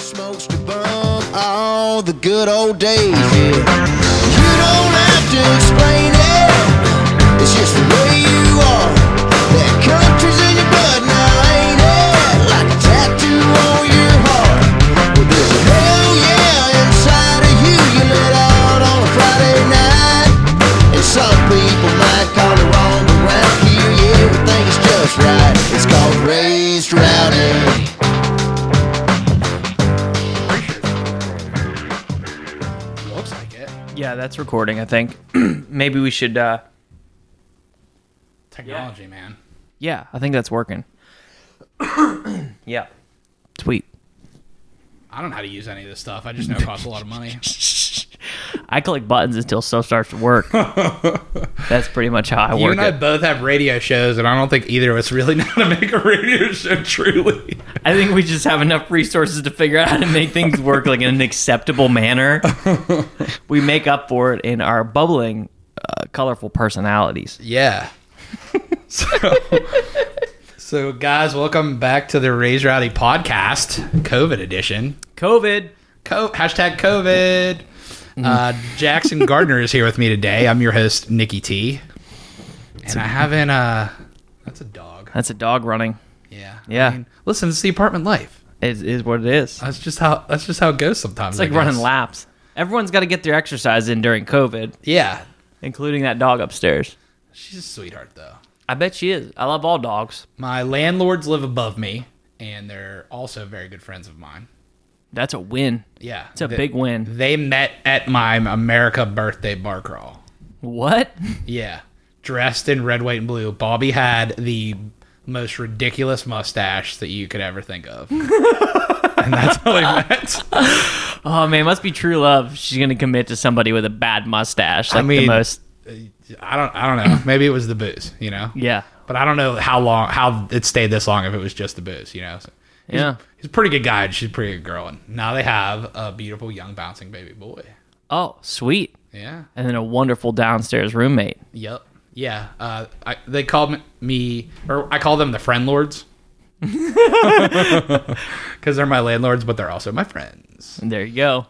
smokes to bum all the good old days. Yeah. You don't have to explain it. It's just the way that's recording. I think maybe we should. uh Technology, man. Yeah, I think that's working. yeah. Sweet. I don't know how to use any of this stuff. I just know it costs a lot of money. I click buttons until stuff starts to work. that's pretty much how I You work and I it. both have radio shows, and I don't think either of us really know how to make a radio show truly. I think we just have enough resources to figure out how to make things work like in an acceptable manner. we make up for it in our bubbling, uh, colorful personalities. Yeah. so, so, guys, welcome back to the Raise Rowdy podcast, COVID edition. COVID. Co- hashtag COVID. Uh, Jackson Gardner is here with me today. I'm your host, Nikki T. And I haven't, uh, that's a dog. That's a dog running. Yeah. Yeah. I mean, listen, it's the apartment life. Is is what it is. That's just how, that's just how it goes sometimes. It's like running laps. Everyone's got to get their exercise in during COVID, Yeah. including that dog upstairs. She's a sweetheart, though. I bet she is. I love all dogs. My landlords live above me, and they're also very good friends of mine. That's a win. Yeah. It's a big win. They met at my America birthday bar crawl. What? Yeah. Dressed in red, white, and blue. Bobby had the most ridiculous mustache that you could ever think of. and that's how they met. Oh man, must be true love. She's gonna commit to somebody with a bad mustache, like the mean- most. I don't I don't know. Maybe it was the booze, you know? Yeah, But I don't know how long how it stayed this long if it was just the booze, you know. So yeah. he's a pretty good guy and she's a pretty good girl. And now they have a beautiful young bouncing baby boy. Oh, sweet. Yeah. And then a wonderful downstairs roommate. Yep. Yeah. Uh, I, they called me, or I call them the friend lords. Because they're my landlords, but they're also my friends. And there you go.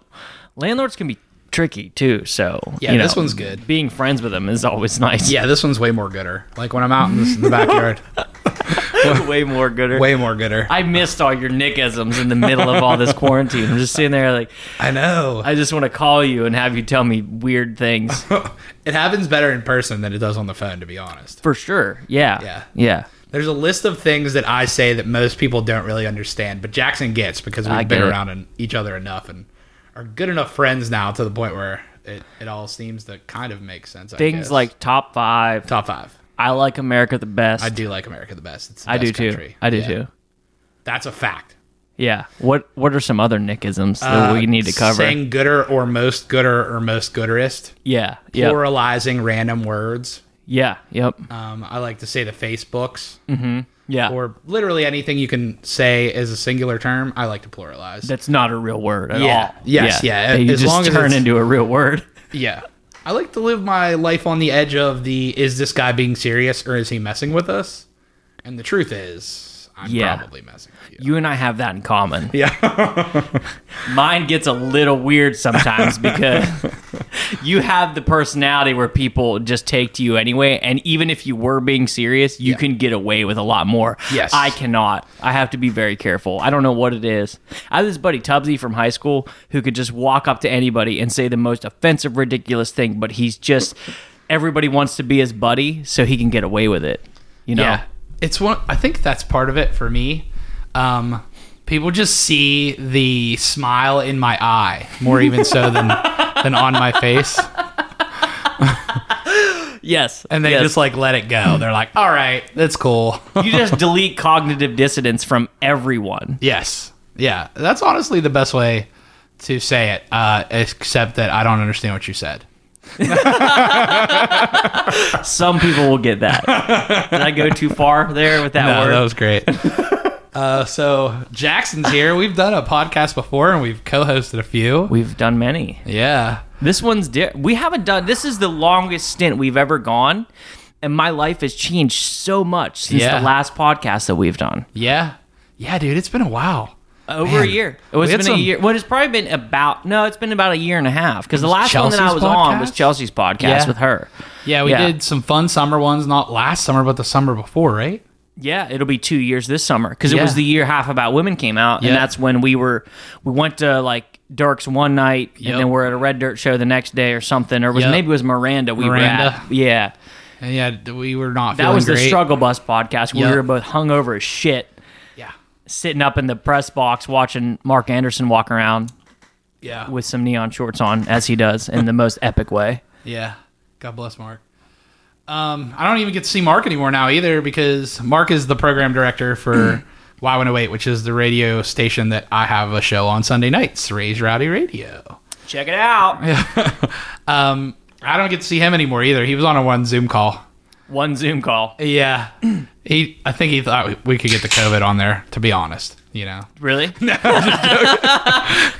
Landlords can be tricky too. So Yeah, you this one's good. Being friends with them is always nice. Yeah, this one's way more gooder. Like when I'm out in, this, in the backyard, way more gooder. way more gooder. I, missed all your nickisms in the middle of all this quarantine. I'm just sitting there like, I know. I just want to call you and have you tell me weird things. it happens better in person than it does on the phone, to be honest. For sure. Yeah. Yeah. Yeah. There's a list of things that I say that most people don't really understand, but Jackson gets because we've I been around each other enough and are good enough friends now to the point where it, it all seems to kind of make sense. I Things guess. like top five. top five. I like America the best. I do like America the best. It's the I do too. country. I do Yeah. too. That's a fact. Yeah. What What are some other nickisms that we Uh, need to cover? Saying gooder or most gooder or most gooderist. yeah. Yeah. Pluralizing random words. Yeah. Yep. Um, I like to say the Facebooks Yeah. or literally anything you can say as a singular term. I like to pluralize. That's not a real word at all. Yeah. all. Yes, yeah. You As just long as turn it's- into a real word. yeah. I like to live my life on the edge of the is this guy being serious or is he messing with us? And the truth is, I'm Yeah. probably messing with you. You and I have that in common. Yeah. Mine gets a little weird sometimes because you have the personality where people just take to you anyway. And even if you were being serious, you Yeah. can get away with a lot more. Yes. I cannot. I have to be very careful. I don't know what it is. I have this buddy, Tubbsy from high school, who could just walk up to anybody and say the most offensive, ridiculous thing, but he's just, everybody wants to be his buddy so he can get away with it. You know? Yeah, it's one. I think that's part of it for me. Um, people just see the smile in my eye more even so than than on my face, Yes. and they yes. just like let it go. They're like, "All right, that's cool." you just delete cognitive dissonance from everyone. yes, yeah, that's honestly the best way to say it. Uh, except that I don't understand what you said. Some people will get that. Did I go too far there with that No, word? that was great. uh, so Jackson's here. We've done a podcast before, and we've co-hosted a few. We've done many. Yeah, This one's di- we haven't done. This is the longest stint we've ever gone, and my life has changed so much since Yeah. the last podcast that we've done. Yeah. Yeah, dude, it's been a while. Over a year. It was been a some- year. Well, it's probably been about no. It's been about a year and a half because the last one that I Chelsea's was on was? Chelsea's podcast Yeah. with her. Yeah, we Yeah. did some fun summer ones, not last summer, but the summer before, right? Yeah, it'll be two years this summer because it was the year half about women came out, Yeah. and that's when we were we went to like Dirk's one night, Yep. and then we're at a Red Dirt show the next day or something, or it was Yep. maybe it was Miranda. We Miranda. were at. yeah. And yeah, we were not. That was the. Struggle Bus podcast. We were both hungover as shit, Yeah, sitting up in the press box watching Mark Anderson walk around yeah, with some neon shorts on, as he does in the most epic way. yeah. God bless Mark. Um, I don't even get to see Mark anymore now either because Mark is the program director for Y108, which is the radio station that I have a show on Sunday nights, Raise Rowdy Radio. Check it out. Um, I don't get to see him anymore either. He was on a one Zoom call. One Zoom call. Yeah, he. I think he thought we- we could get the COVID on there. To be honest, you know. Really? No.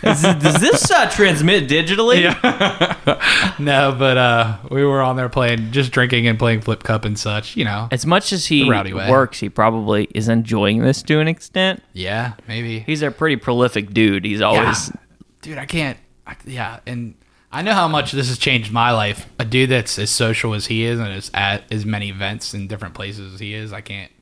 does, does this uh, transmit digitally? Yeah. No, but uh, we were on there playing, just drinking and playing flip cup and such. You know. As much as he rowdy way. works, he probably is enjoying this to an extent. Yeah, maybe. He's a pretty prolific dude. He's always Yeah. dude, I can't. I, yeah, and I know how much this has changed my life. A dude that's as social as he is and is at as many events in different places as he is, I can't.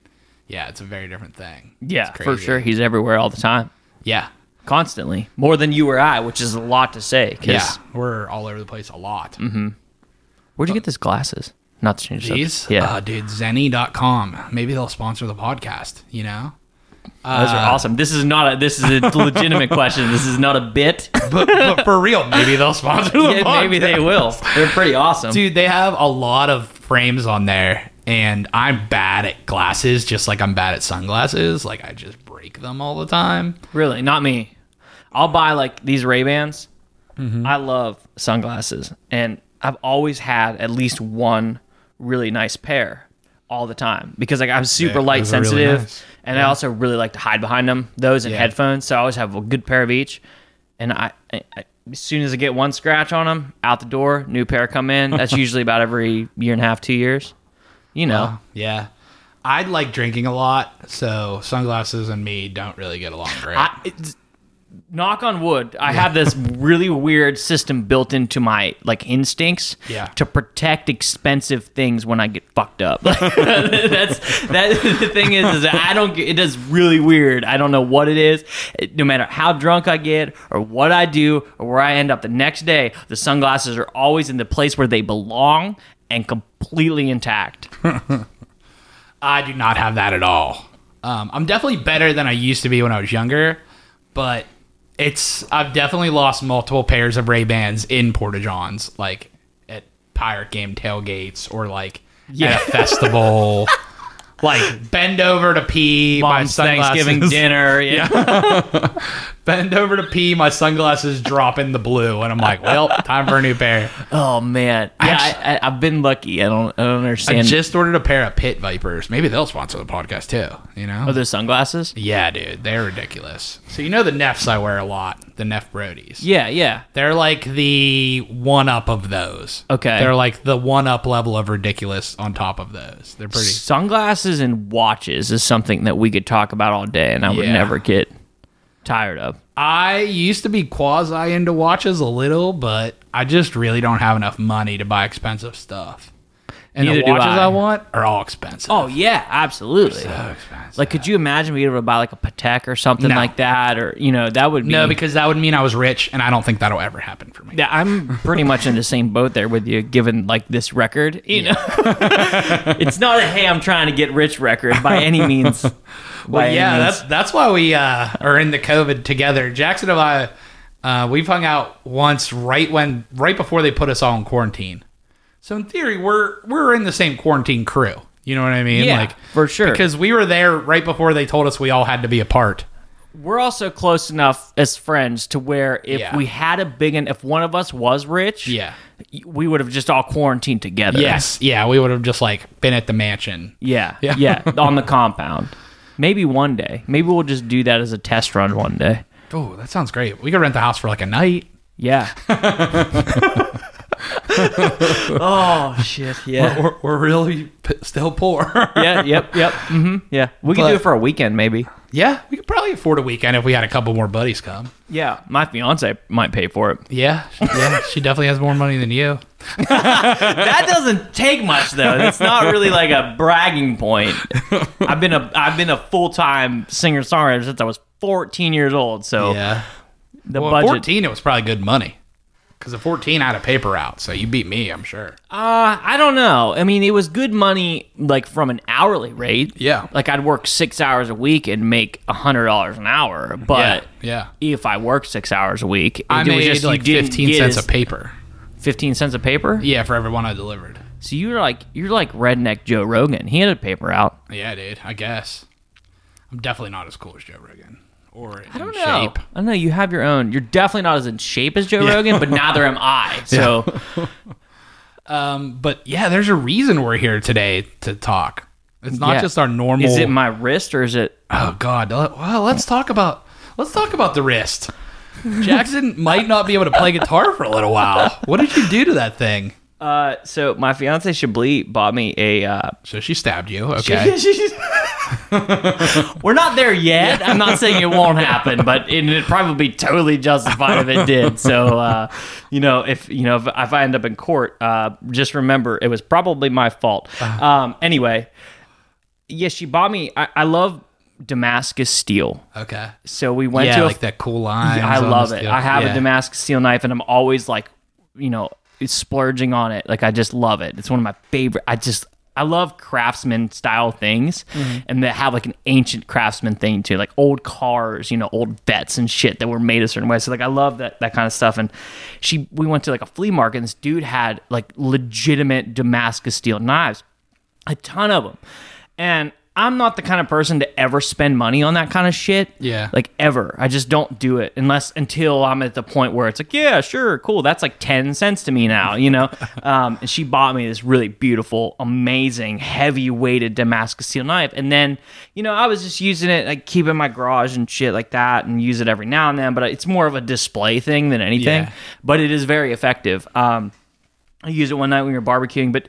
Yeah, it's a very different thing. yeah, for sure. He's everywhere all the time, Yeah, constantly, more than you or I, which is a lot to say. yeah, we're all over the place a lot. Mm-hmm. Where'd you get these glasses? Not to change These, subject. Yeah, uh, dude, Zenni.com. Maybe they'll sponsor the podcast. You know, those are awesome. This is not a. This is a legitimate question. This is not a bit. but, but for real, maybe they'll sponsor the Yeah, maybe they will. They're pretty awesome. Dude, they have a lot of frames on there, and I'm bad at glasses, just like I'm bad at sunglasses. Like I just break them all the time. Really, not me. I'll buy like these Ray Bans. Mm-hmm. I love sunglasses, and I've always had at least one really nice pair all the time because like I'm super Yeah, light those are really sensitive, nice. And I also really like to hide behind them. Those and Yeah. headphones, so I always have a good pair of each. And I, I, I as soon as I get one scratch on them, out the door, new pair come in. That's usually about every year and a half, two years. You know, Yeah. I like drinking a lot, so sunglasses and me don't really get along great. I, knock on wood i have this really weird system built into my like instincts Yeah. to protect expensive things when i get fucked up. That's that the thing is is i don't get it is really weird. I don't know what it is. No matter how drunk i get or what i do or where i end up the next day the sunglasses are always in the place where they belong and completely intact. I do not have that at all. Um, I'm definitely better than I used to be when I was younger, but it's I've definitely lost multiple pairs of Ray Bans in Porta Johns, like at pirate game tailgates or like Yeah. at a festival. like bend over to pee mom's thanksgiving dinner yeah. Bend over to pee, my sunglasses drop in the blue, and I'm like, well, time for a new pair. oh man yeah I, I, i've been lucky i don't i don't I understand just ordered a pair of Pit Vipers. Maybe they'll sponsor the podcast too. You know? Are those sunglasses? Yeah, dude, they're ridiculous. So you know the Neffs I wear a lot, the Neff Brodies. Yeah, yeah. They're like the one up of those. Okay. They're like the one up level of ridiculous on top of those. They're pretty. Sunglasses and watches is something that we could talk about all day, and I would Yeah. never get tired of. I used to be quasi into watches a little, but I just really don't have enough money to buy expensive stuff. And Neither the watches I. I. want are all expensive. Oh yeah, absolutely. so expensive. Like, could you imagine being able to buy like a Patek or something No. like that, or you know, that would be. no, because that would mean I was rich, and I don't think that'll ever happen for me. Yeah, I'm pretty much in the same boat there with you, given like this record. You know, it's not a hey, I'm trying to get rich record by any means. by Well, any yeah, means. that's that's why we uh, are in the COVID together. Jackson and I, uh, we've hung out once right when right before they put us all in quarantine. So in theory, we're we're in the same quarantine crew. You know what I mean? Yeah, for sure. Because we were there right before they told us we all had to be apart. we're also close enough as friends to where if Yeah. we had a big and if one of us was rich, Yeah. we would have just all quarantined together. Yes. Yeah. We would have just like been at the mansion. Yeah. Yeah. Yeah. on the compound. Maybe one day. Maybe we'll just do that as a test run one day. Oh, that sounds great. We could rent the house for like a night. Yeah. oh shit! Yeah, We're, we're really p- still poor. yeah, yep, yep. hmm Yeah, we could But- do it for a weekend, maybe. yeah, we could probably afford a weekend if we had a couple more buddies come. Yeah, my fiance might pay for it. Yeah, yeah, she definitely has more money than you. that doesn't take much though. It's not really like a bragging point. I've been a I've been a full time singer songwriter since I was 14 years old. So Yeah, the well, budget. 14 it was probably good money. Because at 14 I had a paper out, so you beat me, I'm sure. Uh, I don't know. I mean, it was good money, like from an hourly rate. Yeah. Like I'd work six hours a week and make a hundred dollars an hour. But yeah, if I worked six hours a week, it I was made just like 15 cents a paper. Fifteen cents a paper. Yeah, for every one I delivered. So you're like you're like redneck Joe Rogan. He had a paper out. Yeah, dude. I guess. I'm definitely not as cool as Joe Rogan. Or in I don't know. shape. I don't know. You have your own. You're definitely not as in shape as Joe Rogan, but neither am I. So Um, but yeah, there's a reason we're here today to talk. It's not Yeah. just our normal. is it my wrist or is it? oh God. Well, let's talk about let's talk about the wrist. Jackson might not be able to play guitar for a little while. What did you do to that thing? Uh, so my fiance Chablis bought me a. Uh, So she stabbed you. Okay. We're not there yet. I'm not saying it won't happen, but it, it'd probably be totally justified if it did. So, uh, you know, if you know if, if I end up in court, uh, just remember it was probably my fault. Um, anyway, yes, she bought me. I, I love Damascus steel. Okay. So we went Yeah, to a like that cool line. I love it. I have a Damascus steel knife, and I'm always like, you know, splurging on it. Like I just love it. It's one of my favorite. I just I love craftsman style things, mm-hmm. and that have like an ancient craftsman thing too, like old cars, you know, old vets and shit that were made a certain way. So like I love that that kind of stuff. And she, we went to like a flea market, and this dude had like legitimate Damascus steel knives, a ton of them, and. I'm not the kind of person to ever spend money on that kind of shit. Yeah. Like ever. I just don't do it unless until I'm at the point where it's like, yeah, sure, cool. That's like 10 cents to me now, you know? um, and she bought me this really beautiful, amazing, heavy weighted Damascus steel knife. And then, you know, I was just using it, like keep it in my garage and shit like that and use it every now and then. But it's more of a display thing than anything. Yeah. But it is very effective. Um, I use it one night when we were barbecuing, but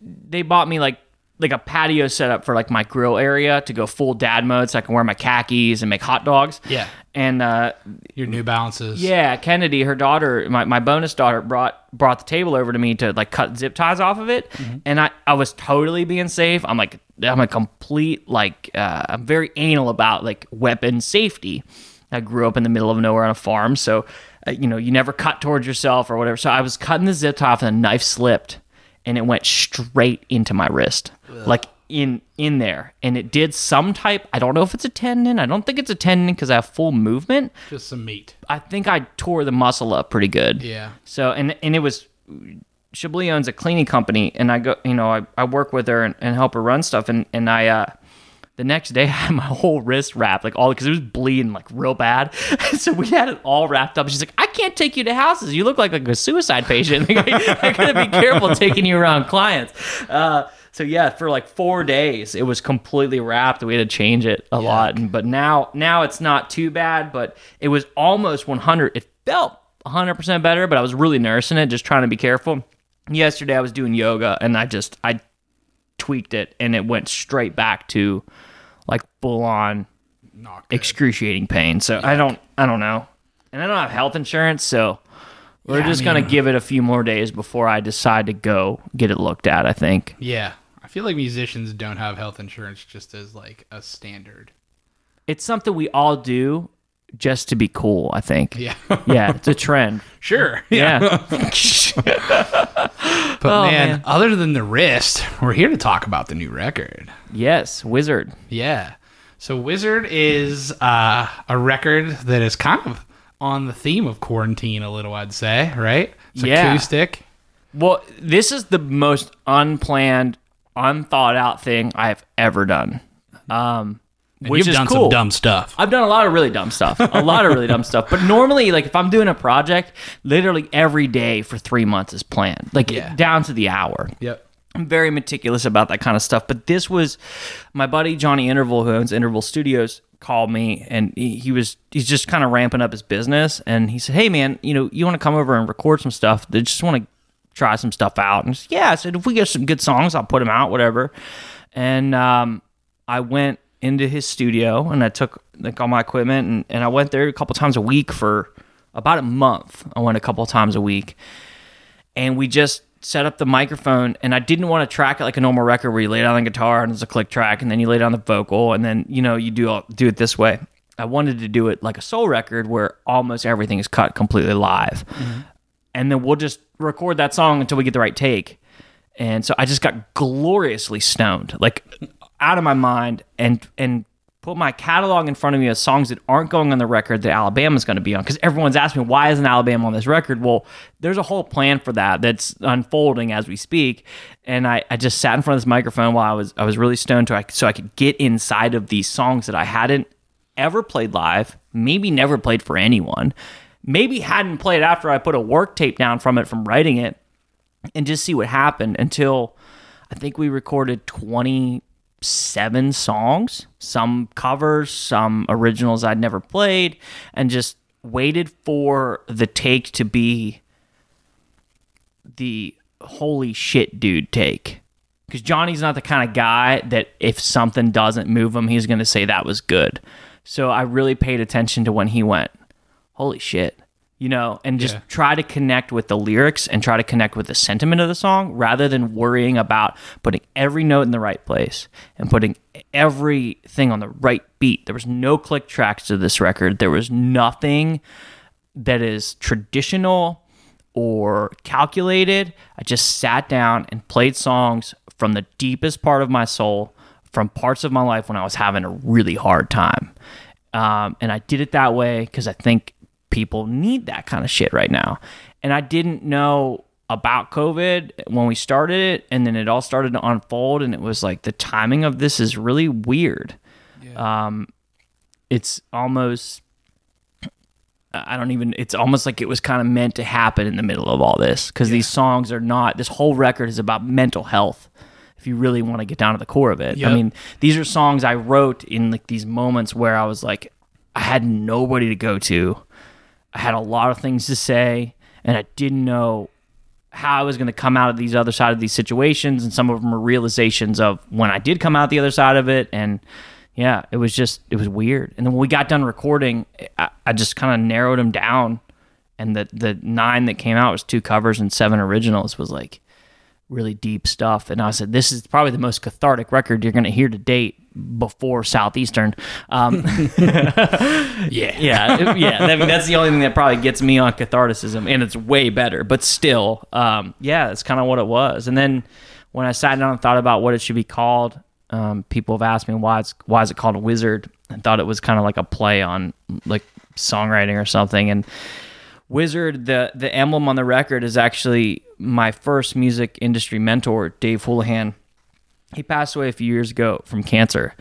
they bought me like like a patio set up for like my grill area to go full dad mode so I can wear my khakis and make hot dogs. Yeah. And uh, Your New Balances. yeah, Kennedy, her daughter, my, my bonus daughter brought brought the table over to me to like cut zip ties off of it. And I, I was totally being safe. I'm like I'm a complete like uh, I'm very anal about like weapon safety. I grew up in the middle of nowhere on a farm, so uh, you know, you never cut towards yourself or whatever. So I was cutting the zip tie off and the knife slipped and it went straight into my wrist. Like in in there and it did some type I don't know if it's a tendon. I don't think it's a tendon cuz I have full movement. Just some meat. I think I tore the muscle up pretty good. Yeah. So and and it was Chablis owns a cleaning company and I go you know I, I work with her and, and help her run stuff and and I uh the next day I had my whole wrist wrapped like all because it was bleeding like real bad. so we had it all wrapped up. She's like, I can't take you to houses. You look like like a suicide patient. Like, I, I gotta be careful taking you around clients. Uh, so yeah, for like four days, it was completely wrapped. We had to change it a lot, and, but now now it's not too bad. But it was almost 100. It felt 100 percent better, but I was really nursing it, just trying to be careful. Yesterday I was doing yoga, and I just I tweaked it, and it went straight back to like full on excruciating pain. So I don't I don't know. And I don't have health insurance, so we're Yeah, I just gonna give it a few more days before I decide to go get it looked at, I think. yeah. I feel like musicians don't have health insurance just as like a standard. It's something we all do just to be cool, I think. Yeah. Yeah, it's a trend. sure. Yeah. But Oh, man, man. other than the wrist, we're here to talk about the new record. Yes, wizard. Yeah. So Wizard is uh, a record that is kind of on the theme of quarantine a little, I'd say, right? It's Yeah. acoustic. Well, this is the most unplanned, unthought out thing I've ever done. Um And which is done cool. some dumb stuff. I've done a lot of really dumb stuff. A lot of really dumb stuff. But normally, like if I'm doing a project, literally every day for three months is planned, like Yeah. down to the hour. Yep. I'm very meticulous about that kind of stuff. But this was my buddy Johnny Interval, who owns Interval Studios, called me and he, he was he's just kind of ramping up his business. And he said, "Hey man, you know, you want to come over and record some stuff? They just want to try some stuff out. And yeah, I said if we get some good songs, I'll put them out, whatever. And um, I went into his studio and I took like all my equipment and, and I went there a couple times a week for about a month. I went a couple times a week, and we just set up the microphone and I didn't want to track it like a normal record where you lay down the guitar and it's a click track and then you lay down the vocal and then you know you do all, do it this way. I wanted to do it like a soul record where almost everything is cut completely live. Mm-hmm. And then we'll just record that song until we get the right take. And so I just got gloriously stoned, like out of my mind and and put my catalog in front of me of songs that aren't going on the record that Alabama's going to be on. Because everyone's asking me, why isn't Alabama on this record? Well, there's a whole plan for that that's unfolding as we speak. And I, I just sat in front of this microphone while I was I was really stoned to, so I could get inside of these songs that I hadn't ever played live, maybe never played for anyone, maybe hadn't played after I put a work tape down from it from writing it, and just see what happened until I think we recorded 27 songs, some covers, some originals I'd never played, and just waited for the take to be the holy shit dude take. Because Johnny's not the kind of guy that if something doesn't move him, he's going to say that was good. So I really paid attention to when he went, holy shit, you know, and just Yeah. try to connect with the lyrics and try to connect with the sentiment of the song rather than worrying about putting every note in the right place and putting everything on the right beat. There was no click tracks to this record. There was nothing that is traditional or calculated. I just sat down and played songs from the deepest part of my soul, from parts of my life when I was having a really hard time. Um, and I did it that way because I think people need that kind of shit right now. And I didn't know about COVID when we started it, and then it all started to unfold, and it was like the timing of this is really weird. Um, it's almost I don't even. It's almost like it was kind of meant to happen in the middle of all this because these songs are not. This whole record is about mental health. If you really want to get down to the core of it, Yep. I mean, these are songs I wrote in like these moments where I was like, I had nobody to go to. I had a lot of things to say, and I didn't know how I was going to come out of these other side of these situations, and some of them were realizations of when I did come out the other side of it, and yeah, it was just it was weird. And then when we got done recording, I, I just kind of narrowed them down, and the the nine that came out was two covers and seven originals was like really deep stuff. And I said, this is probably the most cathartic record you're going to hear to date before Southeastern. Um, Yeah. yeah, yeah. I mean, that's the only thing that probably gets me on catharticism, and it's way better. But still, um, yeah, that's kind of what it was. And then when I sat down and thought about what it should be called, um, people have asked me why it's why is it called a Wizard, and thought it was kind of like a play on like songwriting or something. And Wizard, the the emblem on the record is actually my first music industry mentor, Dave Houlihan he passed away a few years ago from cancer.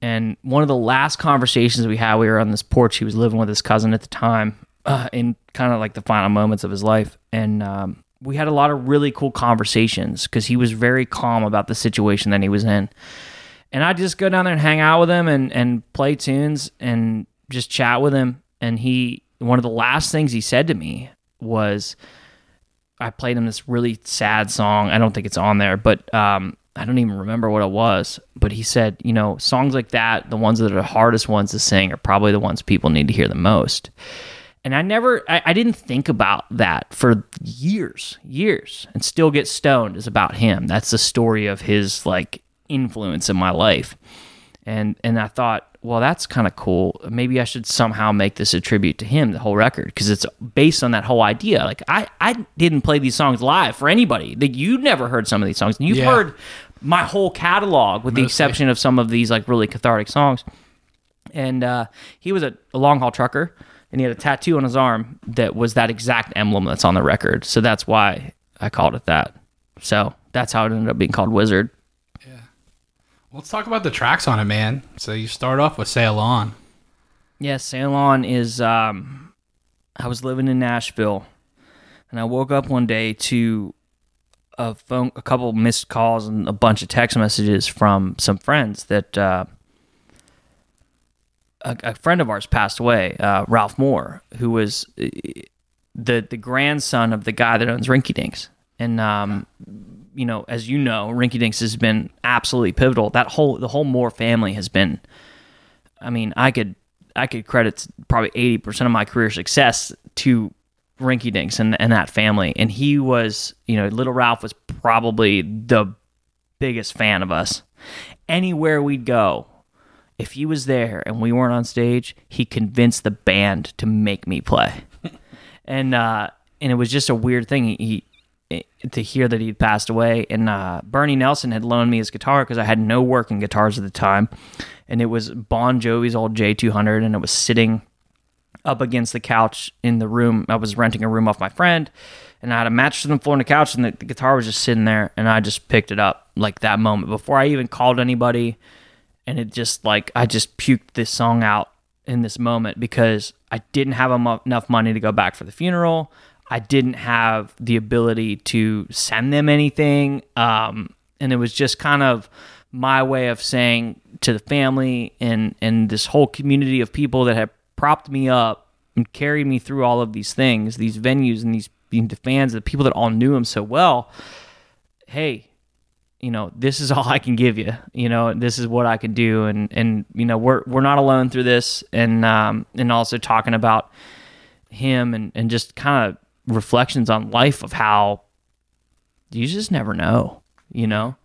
And one of the last conversations we had, we were on this porch. He was living with his cousin at the time, uh, in kind of like the final moments of his life. And um, we had a lot of really cool conversations because he was very calm about the situation that he was in. And I'd just go down there and hang out with him and, and play tunes and just chat with him. And he, one of the last things he said to me was, I played him this really sad song. I don't think it's on there, but um, I don't even remember what it was. But he said, you know, songs like that, the ones that are the hardest ones to sing, are probably the ones people need to hear the most. And I never, I, I didn't think about that for years, years, and still get stoned is about him. That's the story of his like influence in my life. And and I thought, well, that's kind of cool. Maybe I should somehow make this a tribute to him, the whole record, because it's based on that whole idea. Like I, I didn't play these songs live for anybody. Like you never heard some of these songs. And you've Yeah. heard my whole catalog, with the exception of some of these like really cathartic songs. And uh, he was a, a long haul trucker, and he had a tattoo on his arm that was that exact emblem that's on the record. So that's why I called it that. So that's how it ended up being called Wizard. Let's talk about the tracks on it, man. So you start off with Sail On. Yeah, Sail On is. Um, I was living in Nashville, and I woke up one day to a phone, a couple missed calls, and a bunch of text messages from some friends that uh, a, a friend of ours passed away, uh, Ralph Moore, who was uh, the the grandson of the guy that owns Rinky Dinks. and um, you know, as you know, Rinky Dinks has been absolutely pivotal. That whole the whole Moore family has been. I mean, I could I could credit probably eighty percent of my career success to Rinky Dinks and, and that family. And he was, you know, little Ralph was probably the biggest fan of us. Anywhere we'd go, if he was there and we weren't on stage, he convinced the band to make me play. and uh and it was just a weird thing. He, he to hear that he'd passed away. And uh, Bernie Nelson had loaned me his guitar because I had no working guitars at the time, and it was Bon Jovi's old J200, and it was sitting up against the couch in the room. I was renting a room off my friend, and I had a mattress on the floor and a couch, and the, the guitar was just sitting there, and I just picked it up like that moment before I even called anybody, and it just like I just puked this song out in this moment because I didn't have enough money to go back for the funeral. I didn't have the ability to send them anything. Um, and it was just kind of my way of saying to the family and, and this whole community of people that have propped me up and carried me through all of these things, these venues and these the fans, the people that all knew him so well. Hey, you know, this is all I can give you. You know, this is what I can do, and and you know, we're we're not alone through this, and um, and also talking about him and and just kind of reflections on life of how you just never know. You know,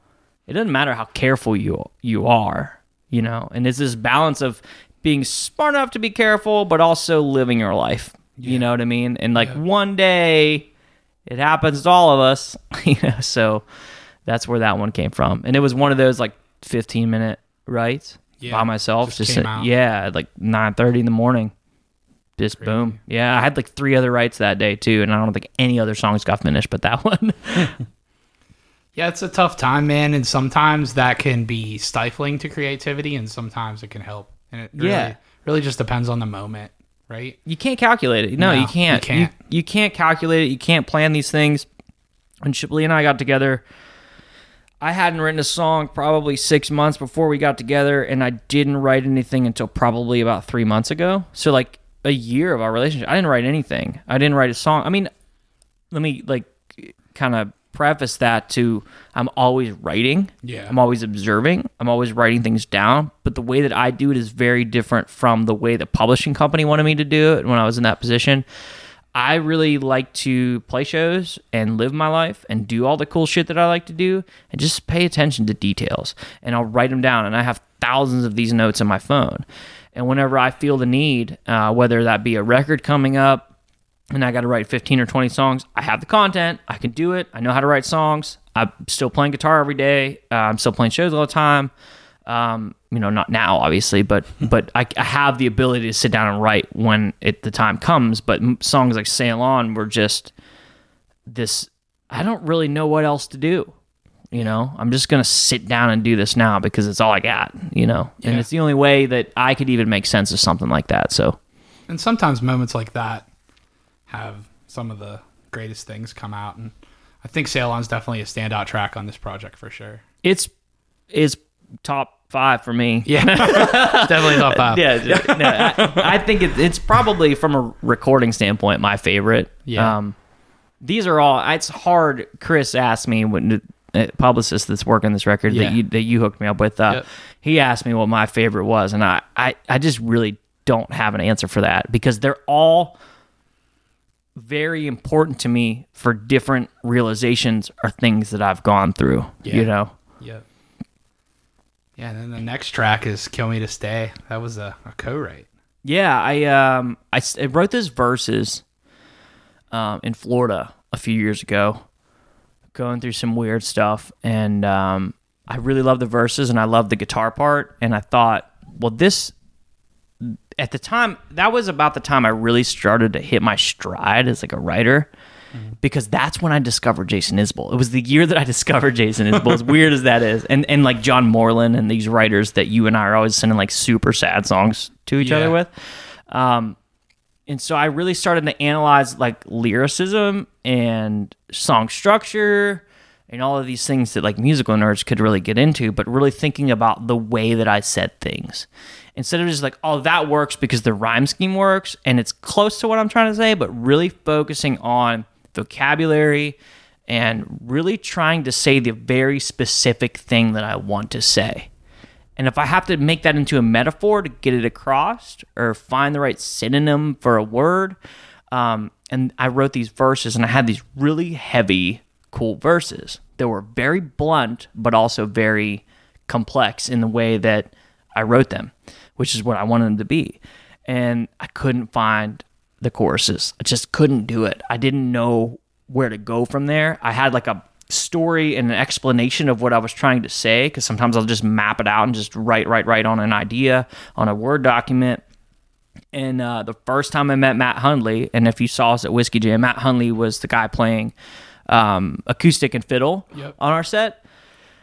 it doesn't matter how careful you you are. You know, and it's this balance of being smart enough to be careful, but also living your life. You know what I mean? And like one day, it happens to all of us. You know, so that's where that one came from. And it was one of those like 15 minute rides Yeah, by myself. just Just, came at- out. yeah, like 9:30 in the morning. Just boom. Yeah, I had like three other writes that day too, and I don't think any other songs got finished, but that one. Yeah, it's a tough time, man, and sometimes that can be stifling to creativity, and sometimes it can help. And it really, Yeah. really just depends on the moment, right? you can't calculate it. No, No, you can't. you can't. You, you can't calculate it. You can't plan these things. When Chablis and I got together, I hadn't written a song probably six months before we got together, and I didn't write anything until probably about three months ago. So like a year of our relationship, I didn't write anything. I didn't write a song. I mean, let me like kind of preface that to I'm always writing. Yeah. I'm always observing. I'm always writing things down. But the way that I do it is very different from the way the publishing company wanted me to do it when I was in that position. I really like to play shows and live my life and do all the cool shit that I like to do and just pay attention to details. And I'll write them down. And I have thousands of these notes on my phone. And whenever I feel the need, uh, whether that be a record coming up, and I got to write 15 or 20 songs. I have the content. I can do it. I know how to write songs. I'm still playing guitar every day. Uh, I'm still playing shows all the time. Um, you know, not now, obviously, but but I, I have the ability to sit down and write when it the time comes. But m- songs like "Sail On" were just this. I don't really know what else to do. You know, I'm just gonna sit down and do this now because it's all I got. You know, and it's the only way that I could even make sense of something like that. So And sometimes moments like that have some of the greatest things come out, and I think "Sail On" is definitely a standout track on this project for sure. it's it's top five for me. Yeah, definitely top five. yeah, no, I, I think it, it's probably from a recording standpoint my favorite. Yeah. Um, these are all. It's hard. Chris asked me when publicist that's working this record Yeah. that you that you hooked me up with. Uh, Yep. He asked me what my favorite was, and I, I I just really don't have an answer for that because they're all very important to me for different realizations or things that I've gone through. Yeah. You know. Yep. Yeah, and then the next track is "Kill Me to Stay." That was a, a co-write. Yeah, I um I, I wrote those verses um in Florida a few years ago, going through some weird stuff, and um I really love the verses and I love the guitar part, and I thought, well, this at the time that was about the time I really started to hit my stride as like a writer. Because that's when I discovered Jason Isbell. It was the year that I discovered Jason Isbell. As weird as that is, and and like John Moreland and these writers that you and I are always sending like super sad songs to each Yeah. other with. Um, and so I really started to analyze like lyricism and song structure and all of these things that like musical nerds could really get into, but really thinking about the way that I said things. Instead of just like, oh, that works because the rhyme scheme works and it's close to what I'm trying to say, but really focusing on vocabulary and really trying to say the very specific thing that I want to say. And if I have to make that into a metaphor to get it across or find the right synonym for a word, um, and I wrote these verses and I had these really heavy, cool verses that were very blunt, but also very complex in the way that I wrote them, which is what I wanted them to be. And I couldn't find the choruses. I just couldn't do it. I didn't know where to go from there. I had like a story and an explanation of what I was trying to say because sometimes I'll just map it out and just write, write, write on an idea on a Word document. And uh, the first time I met Matt Hundley, and if you saw us at Whiskey Jam, Matt Hundley was the guy playing um, acoustic and fiddle Yep. on our set.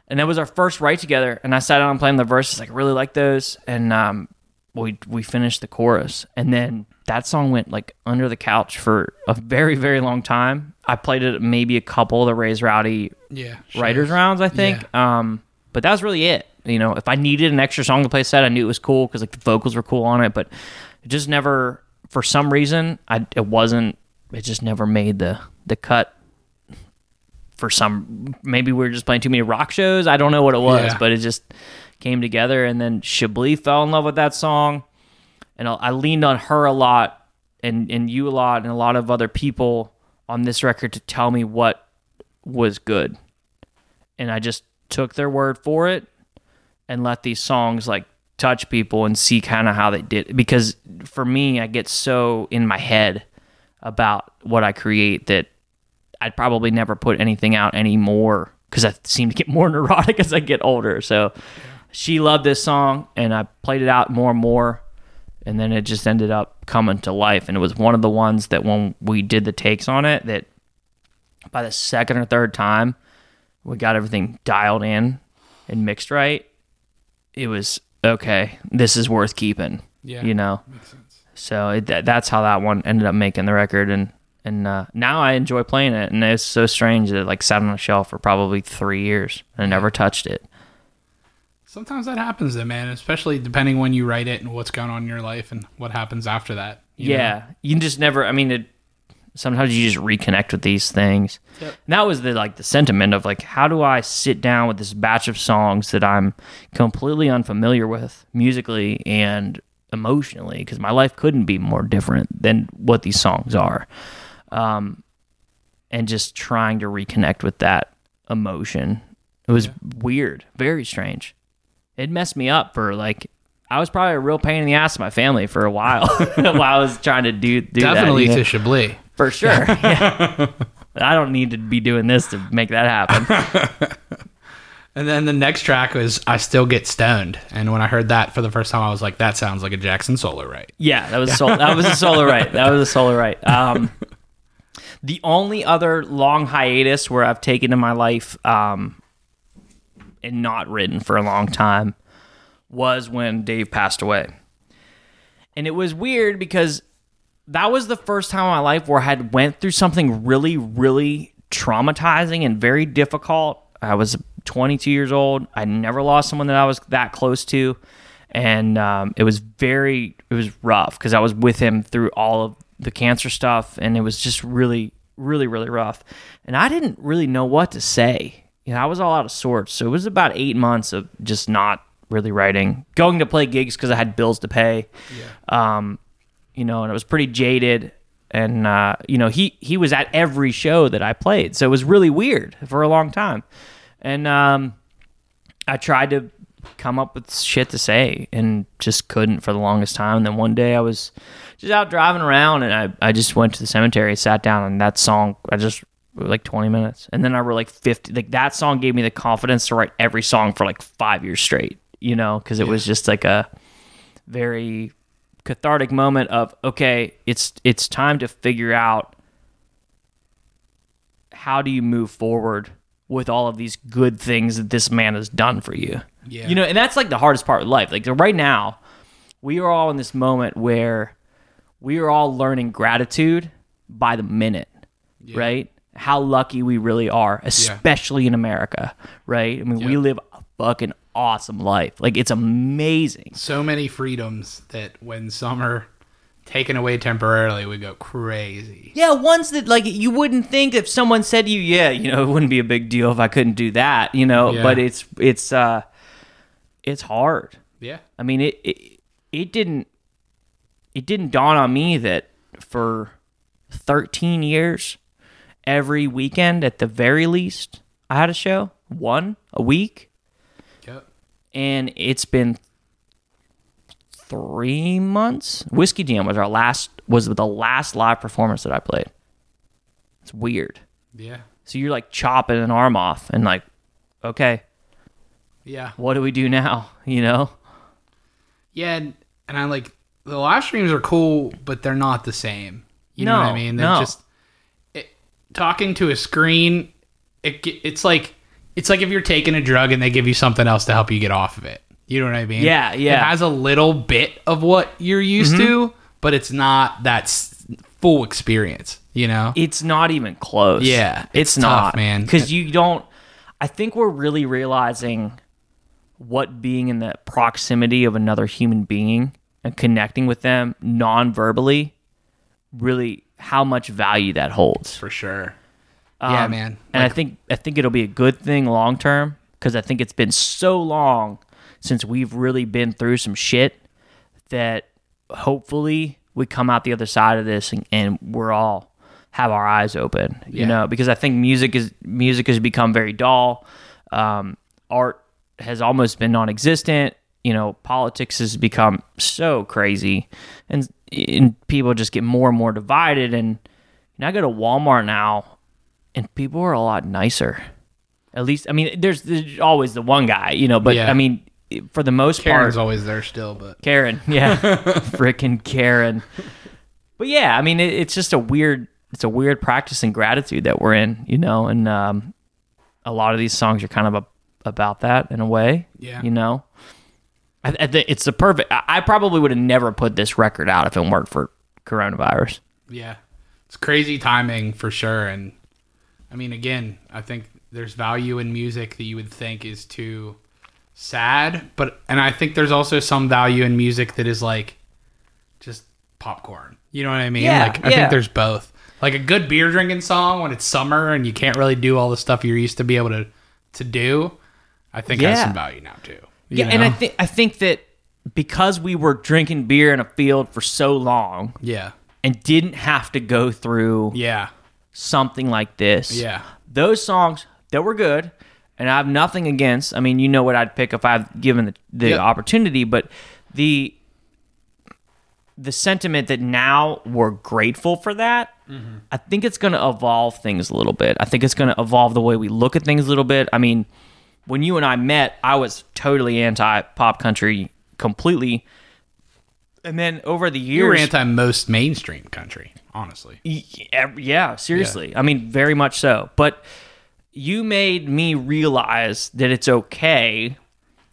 And that was our first write together. And I sat down and playing the verses, like really like those. And um, we we finished the chorus, and then that song went like under the couch for a very very long time. I played it maybe a couple of the Raise Rowdy Yeah. writers rounds, I think. Um, but that was really it. You know, if I needed an extra song to play set, I knew it was cool because like the vocals were cool on it. But it just never, for some reason, I it wasn't. It just never made the the cut. For some, maybe we were just playing too many rock shows. I don't know what it was, Yeah. but it just came together. And then Chablis fell in love with that song, and I leaned on her a lot, and and you a lot, and a lot of other people on this record to tell me what was good. And I just took their word for it and let these songs like touch people and see kind of how they did. Because for me I get so in my head about what I create that I'd probably never put anything out anymore because I seem to get more neurotic as I get older. So she loved this song and I played it out more and more and then it just ended up coming to life and it was one of the ones that when we did the takes on it that by the second or third time we got everything dialed in and mixed right, it was okay. This is worth keeping. Yeah. You know. Makes sense. So it, that, that's how that one ended up making the record, and and uh, now I enjoy playing it. And it's so strange that it like sat on a shelf for probably three years and I never touched it. Sometimes that happens, though, man. Especially depending when you write it and what's going on in your life and what happens after that. you know? yeah, you can just never. I mean, it. Sometimes you just reconnect with these things. Yep. And that was the like the sentiment of like, how do I sit down with this batch of songs that I'm completely unfamiliar with musically and emotionally because my life couldn't be more different than what these songs are, um, and just trying to reconnect with that emotion. It was weird, very strange. It messed me up for like. I was probably a real pain in the ass to my family for a while while I was trying to do, do that, Definitely you know? to Chablis. For sure. Yeah. I don't need to be doing this to make that happen. And then the next track was I Still Get Stoned. And when I heard that for the first time, I was like, that sounds like a Jackson solo, right? Yeah, that was a solo, that was a solo write. That was a solo write. Um, the only other long hiatus where I've taken in my life um, and not written for a long time was when Dave passed away. And it was weird because that was the first time in my life where I had went through something really, really traumatizing and very difficult. I was 22 years old. I never lost someone that I was that close to, and um, it was very, it was rough because I was with him through all of the cancer stuff, and it was just really, really, really rough. And I didn't really know what to say. You know, I was all out of sorts. So it was about eight months of just not really writing, going to play gigs because I had bills to pay. Um, you know, and it was pretty jaded. And uh, you know, he he was at every show that I played, so it was really weird for a long time. And um, I tried to come up with shit to say and just couldn't for the longest time. And then one day I was just out driving around and I, I just went to the cemetery, sat down, and that song I just like 20 minutes. And then I wrote like 50. Like that song gave me the confidence to write every song for like five years straight, you know, because it was just like a very cathartic moment of okay, it's it's time to figure out how do you move forward with all of these good things that this man has done for you. Yeah. You know, and that's like the hardest part of life. Like right now, we are all in this moment where we are all learning gratitude by the minute, right? How lucky we really are, especially in America, right? I mean, we live a fucking awesome life. Like it's amazing. So many freedoms that when some are taken away temporarily we go crazy. Yeah, ones that like you wouldn't think if someone said to you, yeah, you know, it wouldn't be a big deal if I couldn't do that, you know, Yeah. but it's it's uh it's hard. Yeah. I mean, it, it it didn't it didn't dawn on me that for 13 years every weekend at the very least I had a show, one a week, Yep. and it's been 3 months. Whiskey Jam was our last was the last live performance that I played. It's weird. Yeah. So you're like chopping an arm off and like okay, Yeah. what do we do now, you know? Yeah, and, and I like the live streams are cool, but they're not the same. You know what I mean? They're no. just talking to a screen. It it's like it's like if you're taking a drug and they give you something else to help you get off of it. You know what I mean? Yeah, yeah. It has a little bit of what you're used mm-hmm. to, but it's not that full experience. You know? it's not even close. Yeah, it's, it's tough, not, man. Because uh, you don't. I think we're really realizing what being in the proximity of another human being and connecting with them non-verbally, really how much value that holds. For sure. yeah, Um, man. And I think I think it'll be a good thing long term because I think it's been so long since we've really been through some shit that hopefully we come out the other side of this and, and we're all have our eyes open. You Yeah. know, because I think music is music has become very dull. Um, art has almost been non-existent. You know, politics has become so crazy, and, and people just get more and more divided. And you know, I go to Walmart now, and people are a lot nicer. At least, I mean, there's, there's always the one guy, you know, but Yeah. I mean, for the most Karen's part, always there still, but Karen, yeah, freaking Karen. But yeah, I mean, it, it's just a weird, it's a weird practice in gratitude that we're in, you know, and um, a lot of these songs are kind of a, about that in a way, Yeah. you know. I, I think it's the perfect. I, I probably would have never put this record out if it weren't for coronavirus. Yeah. It's crazy timing for sure. And I mean, again, I think there's value in music that you would think is too sad, but, and I think there's also some value in music that is like just popcorn. You know what I mean? Yeah, like, I yeah. think there's both. Like a good beer drinking song when it's summer and you can't really do all the stuff you're used to be able to, to do, I think has some value now too. Yeah, and I think I think that because we were drinking beer in a field for so long yeah. and didn't have to go through Yeah. something like this. Yeah. Those songs that were good, and I have nothing against. I mean, you know what I'd pick if I've given the, the Yep. opportunity, but the the sentiment that now we're grateful for that, Mm-hmm. I think it's going to evolve things a little bit. I think it's going to evolve the way we look at things a little bit. I mean, when you and I met, I was totally anti pop country completely. And then over the years, You were anti most mainstream country, honestly. yeah, yeah, seriously. I mean, very much so. But you made me realize that it's okay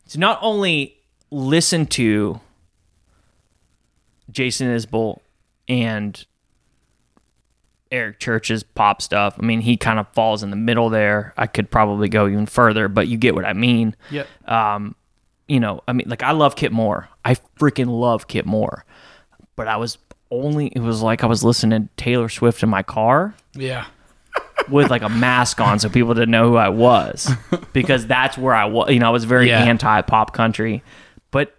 to not only listen to Jason Isbell and Eric Church's pop stuff. I mean, he kind of falls in the middle there. I could probably go even further, but you get what I mean Yep. Um, you know, I mean, like I love Kip Moore. I freaking love Kip Moore. But I was only, it was like I was listening to Taylor Swift in my car yeah. with like a mask on so people didn't know who I was because that's where I was. You know, I was very Yeah. anti pop country. But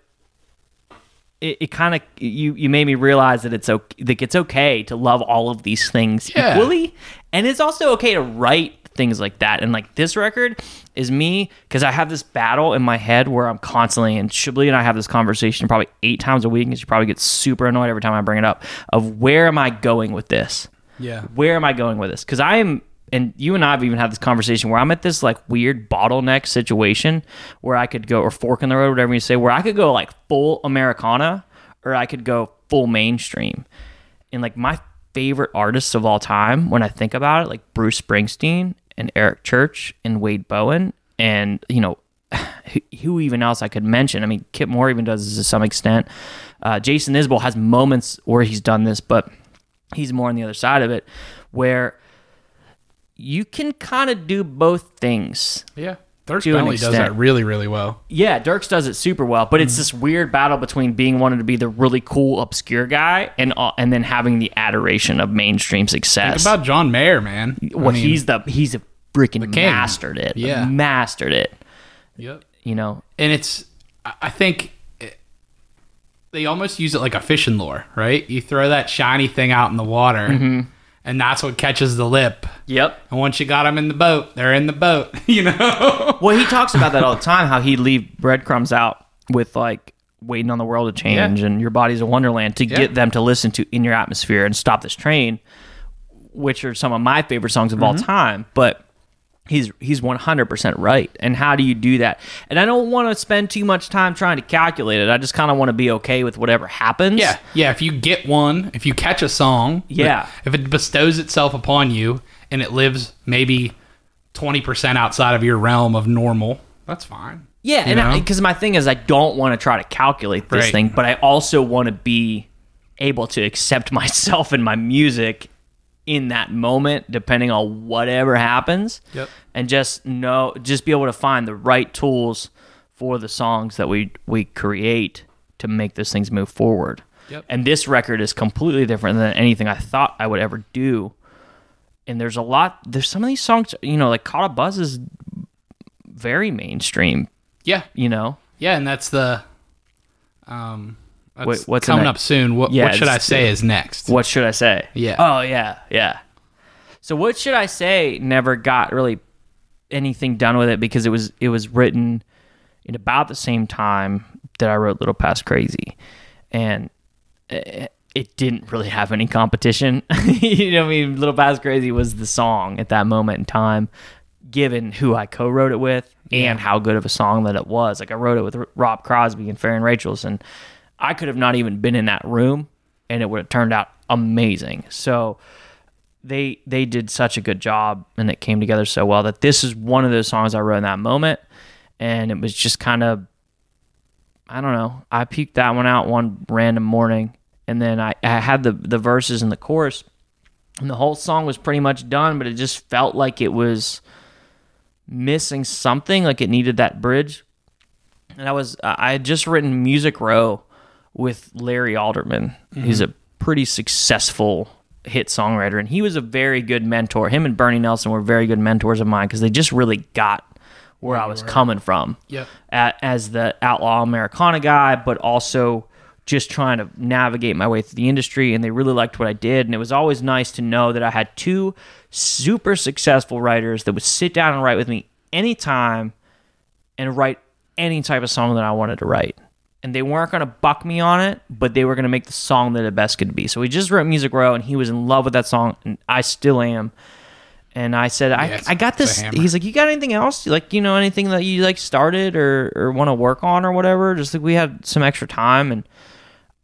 it, it kind of, you, you made me realize that it's okay, that it's okay to love all of these things Yeah. equally. And it's also okay to write things like that. And like this record is me because I have this battle in my head where I'm constantly, and Chablis and I have this conversation probably eight times a week, and she probably gets super annoyed every time I bring it up of where am I going with this? Yeah. Where am I going with this? Because I am, and you and I have even had this conversation where I'm at this like weird bottleneck situation where I could go, or fork in the road, whatever you say, where I could go like full Americana or I could go full mainstream. And like my favorite artists of all time, when I think about it, like Bruce Springsteen and Eric Church and Wade Bowen, and you know, who- even else I could mention. I mean, Kip Moore even does this to some extent. Uh, Jason Isbell has moments where he's done this, but he's more on the other side of it, where you can kind of do both things Yeah. Dierks Bentley does that really, really well. Yeah, Dierks does it super well, but Mm-hmm. it's this weird battle between being wanted to be the really cool, obscure guy and uh, and then having the adoration of mainstream Think success. about John Mayer, man. well, I mean, he's the he's a freaking king. mastered it. Yeah. mastered it. Yep. You know, and it's I- I think it, they almost use it like a fishing lure, right? You throw that shiny thing out in the water, Mm-hmm. And that's what catches the lip. Yep. And once you got them in the boat, they're in the boat. You know. Well, he talks about that all the time. How he'd leave breadcrumbs out with like waiting on the world to change Yeah. and your body's a wonderland to Yeah. get them to listen to in your atmosphere and stop this train, which are some of my favorite songs of Mm-hmm. all time. But he's he's one hundred percent right. And how do you do that? And I don't want to spend too much time trying to calculate it. I just kind of want to be okay with whatever happens. Yeah, yeah. If you get one, if you catch a song, Yeah. If it bestows itself upon you and it lives maybe twenty percent outside of your realm of normal, that's fine. Yeah, You and because my thing is, I don't want to try to calculate this Right. thing, but I also want to be able to accept myself and my music in that moment, depending on whatever happens. Yep. And just know, just be able to find the right tools for the songs that we we create to make those things move forward. Yep. And this record is completely different than anything I thought I would ever do. And there's a lot. There's some of these songs, you know, like "Caught a Buzz" is very mainstream. Yeah, You know, yeah, and that's the um. Wait, what's coming up soon? What, Yeah, what should I say is next? What should I say? Yeah. Oh yeah, yeah. So what should I say? Never got really anything done with it because it was it was written in about the same time that I wrote Little Past Crazy, and eh, it didn't really have any competition. you know, what I mean, Little Past Crazy was the song at that moment in time, given who I co-wrote it with and how good of a song that it was. Like I wrote it with Rob Crosby and Farron Rachels, and I could have not even been in that room, and it would have turned out amazing. So they they did such a good job, and it came together so well that this is one of those songs I wrote in that moment, and it was just kind of I don't know. I peeked that one out one random morning, and then I, I had the the verses and the chorus, and the whole song was pretty much done, but it just felt like it was missing something, like it needed that bridge. And I was I had just written Music Row with Larry Alderman. He's mm-hmm. a pretty successful hit songwriter, and he was a very good mentor. Him and Bernie Nelson were very good mentors of mine because they just really got where I was coming from Yep. a as the outlaw Americana guy, but also just trying to navigate my way through the industry. And they really liked what I did. And it was always nice to know that I had two super successful writers that would sit down and write with me anytime and write any type of song that I wanted to write. And they weren't going to buck me on it, but they were going to make the song that it best could be. So we just wrote Music Row, and he was in love with that song, and I still am. And I said, I, I got this. He's like, you got anything else? Like, you know, anything that you like started or, or want to work on or whatever? Just like we had some extra time. And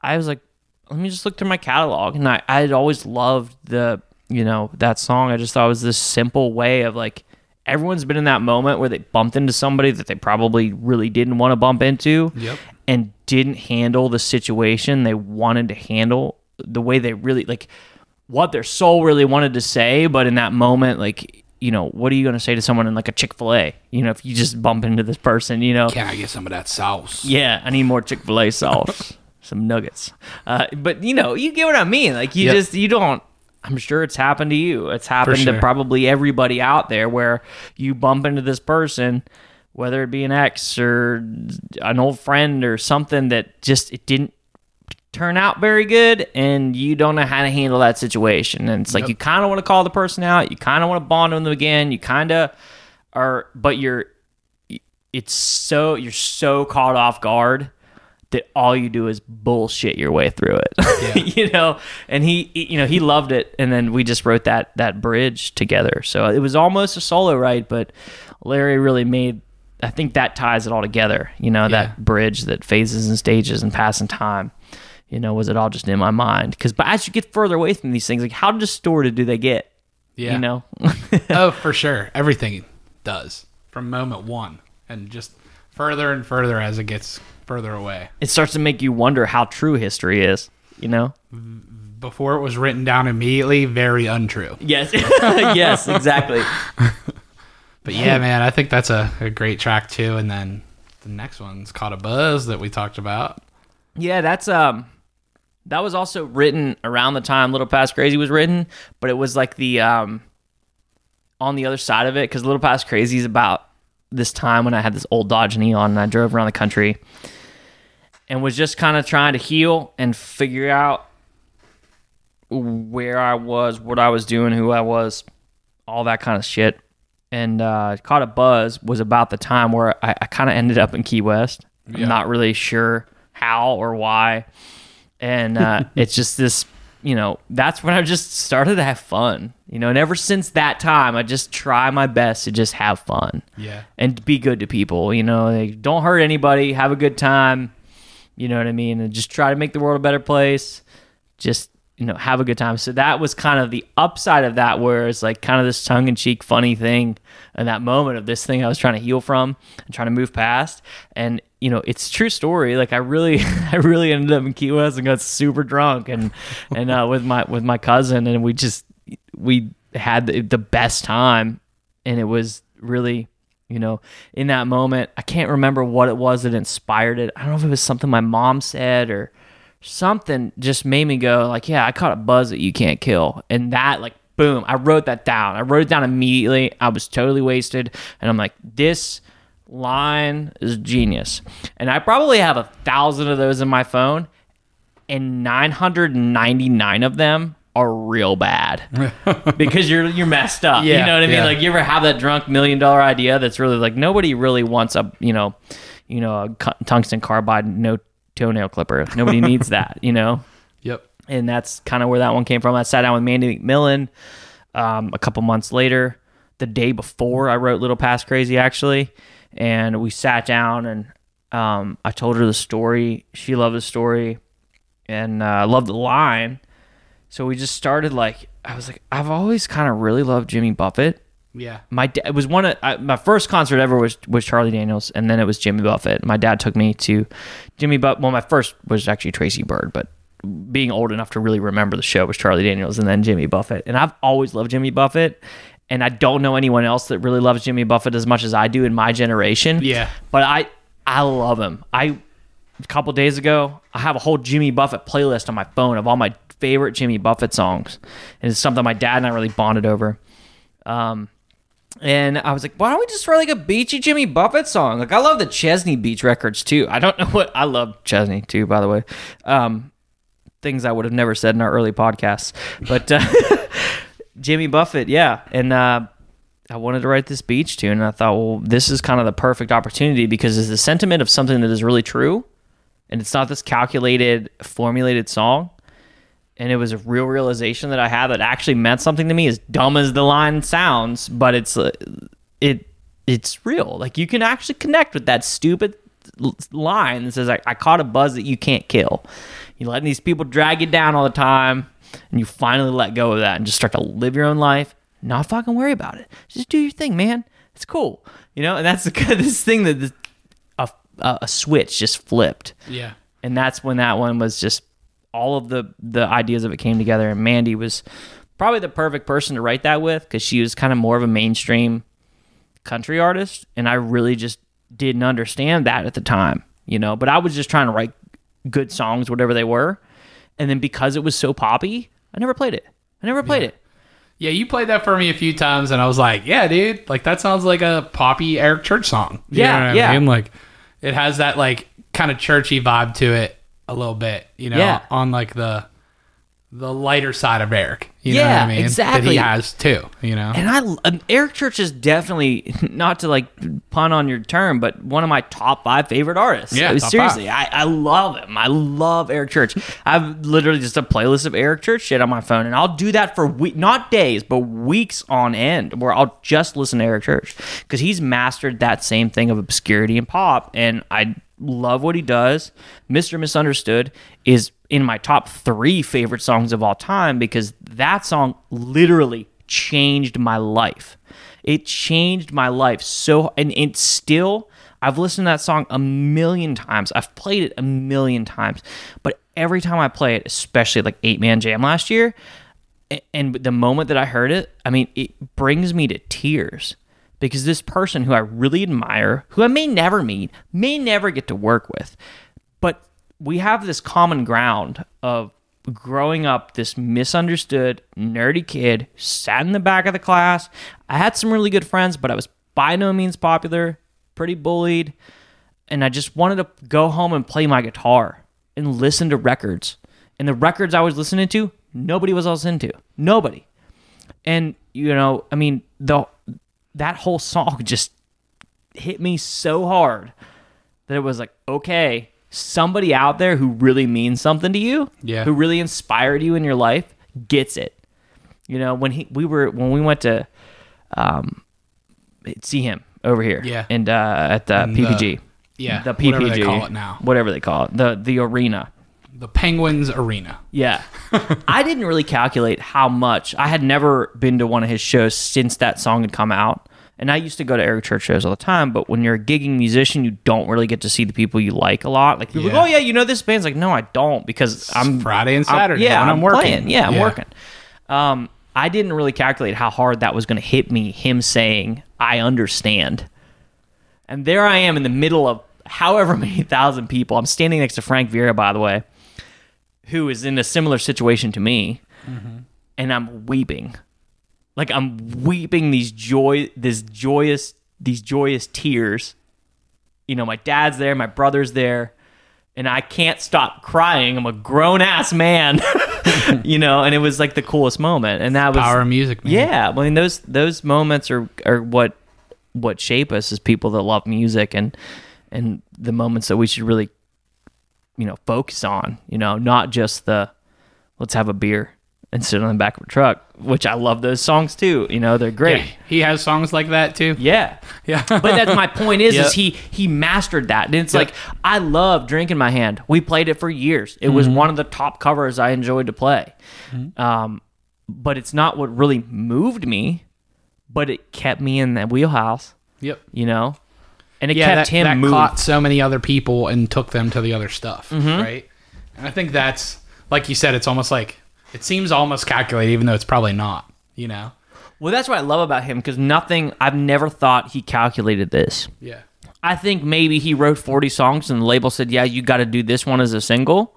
I was like, let me just look through my catalog. And I, I had always loved the, you know, that song. I just thought it was this simple way of like, everyone's been in that moment where they bumped into somebody that they probably really didn't want to bump into Yep. And didn't handle the situation they wanted to handle the way they really like what their soul really wanted to say but in that moment like you know what are you going to say to someone in like a chick-fil-a? You know if you just bump into this person you know? Can I get some of that sauce? yeah i need more chick-fil-a sauce some nuggets. Uh, but you know you get what i mean. Like you Yep. just you don't i'm sure it's happened to you. It's happened to probably everybody out there where you bump into this person whether it be an ex or an old friend or something that just it didn't turn out very good and you don't know how to handle that situation. And it's like you kind of want to call the person out you kind of want to bond with them again you kind of are but you're it's so you're so caught off guard that all you do is bullshit your way through it. You know? And he you know he loved it and then we just wrote that that bridge together. So it was almost a solo write but larry really made i think that ties it all together you know Yeah. that bridge that phases and stages and passing time you know was it all just in my mind because but as you get further away from these things like how distorted do they get Yeah. you know oh, for sure. Everything does from moment one, and just further and further as it gets further away. it starts to make you wonder how true history is you know Before it was written down immediately, very untrue. Yes. yes, exactly. But yeah, man, I think that's a, a great track too. And then the next one's called a buzz that we talked about. Yeah, that's um that was also written around the time Little Past Crazy was written, but it was like the um on the other side of it because Little Past Crazy is about this time when I had this old Dodge Neon and I drove around the country and was just kind of trying to heal and figure out where I was, what I was doing, who I was, all that kind of shit. And uh, caught a buzz was about the time where I, I kind of ended up in Key West. Yeah. I'm not really sure how or why. And uh, it's just this, you know, that's when I just started to have fun, you know. And ever since that time, I just try my best to just have fun Yeah. and be good to people. You know, like, don't hurt anybody, have a good time. You know what I mean? And just try to make the world a better place. Just you know, have a good time. So that was kind of the upside of that, where it's like kind of this tongue in cheek, funny thing, in that moment of this thing I was trying to heal from and trying to move past. And you know, it's true story. Like I really, I really ended up in Key West and got super drunk and and uh, with my with my cousin, and we just we had the, the best time, and it was really you know, in that moment, I can't remember what it was that inspired it. I don't know if it was something my mom said or something just made me go like, yeah, I caught a buzz that you can't kill. And that like boom, I wrote that down. I wrote it down immediately. I was totally wasted and I'm like, this line is genius. And I probably have a thousand of those in my phone and 999 of them are real bad because you're you're messed up. you know what I mean? yeah. Like you ever have that drunk million dollar idea that's really like nobody really wants a you know, you know a tungsten carbide no toenail clipper. Nobody needs that. You know, Yep. and that's kind of where that one came from. I sat down with Mandy McMillan um, a couple months later, the day before I wrote Little Past Crazy, actually, and we sat down and um, I told her the story. She loved the story, and uh, I loved the line. So we just started like I was like I've always kind of really loved Jimmy Buffett Yeah. my da- it was one of I, my first concert ever was was Charlie Daniels, and then it was Jimmy Buffett. My dad took me to Jimmy Buffett. Well, my first was actually Tracy Byrd, but being old enough to really remember the show was Charlie Daniels, and then Jimmy Buffett. And I've always loved Jimmy Buffett, and I don't know anyone else that really loves Jimmy Buffett as much as I do in my generation. Yeah. but I I love him. I a couple days ago, I have a whole Jimmy Buffett playlist on my phone of all my favorite Jimmy Buffett songs, and it's something my dad and I really bonded over. Um, and I was like, why don't we just write like a beachy Jimmy Buffett song? Like, I love the Chesney Beach records too. I don't know what I love Chesney too, by the way. Um, things I would have never said in our early podcasts, but uh, Jimmy Buffett, yeah. And uh, I wanted to write this beach tune, and I thought, well, this is kind of the perfect opportunity because it's the sentiment of something that is really true, and it's not this calculated, formulated song. And it was a real realization that I had that actually meant something to me, as dumb as the line sounds, but it's uh, it it's real. Like you can actually connect with that stupid line that says, I, "I caught a buzz that you can't kill." You're letting these people drag you down all the time, and you finally let go of that and just start to live your own life. Not fucking worry about it. Just do your thing, man. It's cool, you know. And that's the this thing that this, a a switch just flipped Yeah. and that's when that one was just all of the the ideas of it came together. And mandy was probably the perfect person to write that with because she was kind of more of a mainstream country artist. And i really just didn't understand that at the time you know? But i was just trying to write good songs whatever they were. And then because it was so poppy i never played it. I never played it. Yeah, you played that for me a few times, and I was like, "Yeah, dude, like that sounds like a poppy Eric Church song." You Yeah, know what yeah. I mean? Like, it has that like kind of churchy vibe to it a little bit, you know, Yeah. on like the the lighter side of Eric. You know Yeah, what I mean? That exactly. he has too. You know. And I, um, Eric Church is definitely not to like pun on your term, but one of my top five favorite artists. Yeah, I mean, seriously, I, I love him. I love Eric Church. I have literally just a playlist of Eric Church shit on my phone, and I'll do that for week, not days, but weeks on end, where I'll just listen to Eric Church because he's mastered that same thing of obscurity and pop, and I love what he does. Mr. Misunderstood is in my top three favorite songs of all time because that song literally changed my life. It changed my life so, and it's still, I've listened to that song a million times. I've played it a million times, but every time I play it, especially like Eight Man Jam last year, and the moment that I heard it, I mean, it brings me to tears because this person who I really admire, who I may never meet, may never get to work with, but we have this common ground of growing up this misunderstood nerdy kid sat in the back of the class. I had some really good friends but i was by no means popular pretty bullied and i just wanted to go home and play my guitar and listen to records. And the records i was listening to nobody was else into nobody. And you know i mean the that whole song just hit me so hard that it was like okay somebody out there who really means something to you Yeah. who really inspired you in your life gets it you know when he we were when we went to um see him over here Yeah. and uh at the In the- ppg yeah, the ppg whatever they call it now. whatever they call it the the arena The Penguins Arena. yeah. I didn't really calculate how much. I had never been to one of his shows since that song had come out. And I used to go to Eric Church shows all the time, but when you're a gigging musician, you don't really get to see the people you like a lot. Like people Yeah. go, "Oh yeah, you know this band's like, "No, I don't because I'm Friday and I'm- Saturday yeah, when I'm working. playing. Yeah, I'm Yeah. working. Um, I didn't really calculate how hard that was going to hit me. Him saying, "I understand," and there I am in the middle of however many thousand people. I'm standing next to Frank Vieira, by the way, who is in a similar situation to me, mm-hmm. and I'm weeping, like I'm weeping these joy, this joyous, these joyous tears. You know, my dad's there, my brother's there, and I can't stop crying. I'm a grown ass man, you know, and it was like the coolest moment, and that was Power of music, man. yeah, I mean those those moments are are what what shape us as people that love music and and the moments that we should really you know focus on, you know, not just the let's have a beer and sit on the back of a truck, which I love those songs too, you know, they're Yeah, great. he has songs like that too. Yeah. Yeah. But that's my point is Yep. is he he mastered that. And it's Yep. like I love Drink in My Hand. We played it for years. It Mm-hmm. was one of the top covers I enjoyed to play. Um but it's not what really moved me, but it kept me in that wheelhouse, Yep. you know? And it yeah, kept that, him that moved. caught so many other people and took them to the other stuff, Mm-hmm. right? And I think that's like you said, it's almost like it seems almost calculated, even though it's probably not. You know? Well, that's what I love about him because nothing I've never thought he calculated this. Yeah. I think maybe he wrote 40 songs and the label said, "Yeah, you got to do this one as a single."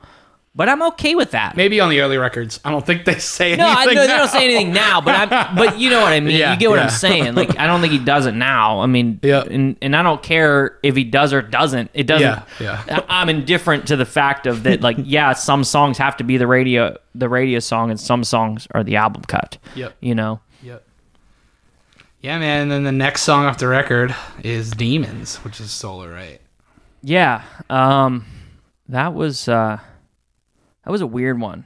But I'm okay with that. Maybe on the early records, I don't think they say No, I anything. know they don't say anything now, but I'm, but you know what I mean. Yeah, you get what yeah. I'm saying. Like I don't think he does it now. I mean, Yeah. and and I don't care if he does or doesn't. It doesn't. Yeah, yeah. I'm indifferent to the fact of that. Like, yeah, some songs have to be the radio the radio song, and some songs are the album cut. Yep. You know. Yep. Yeah, man. And then the next song off the record is "Demons," which is solo, right? Yeah. Um, that was uh, that was a weird one.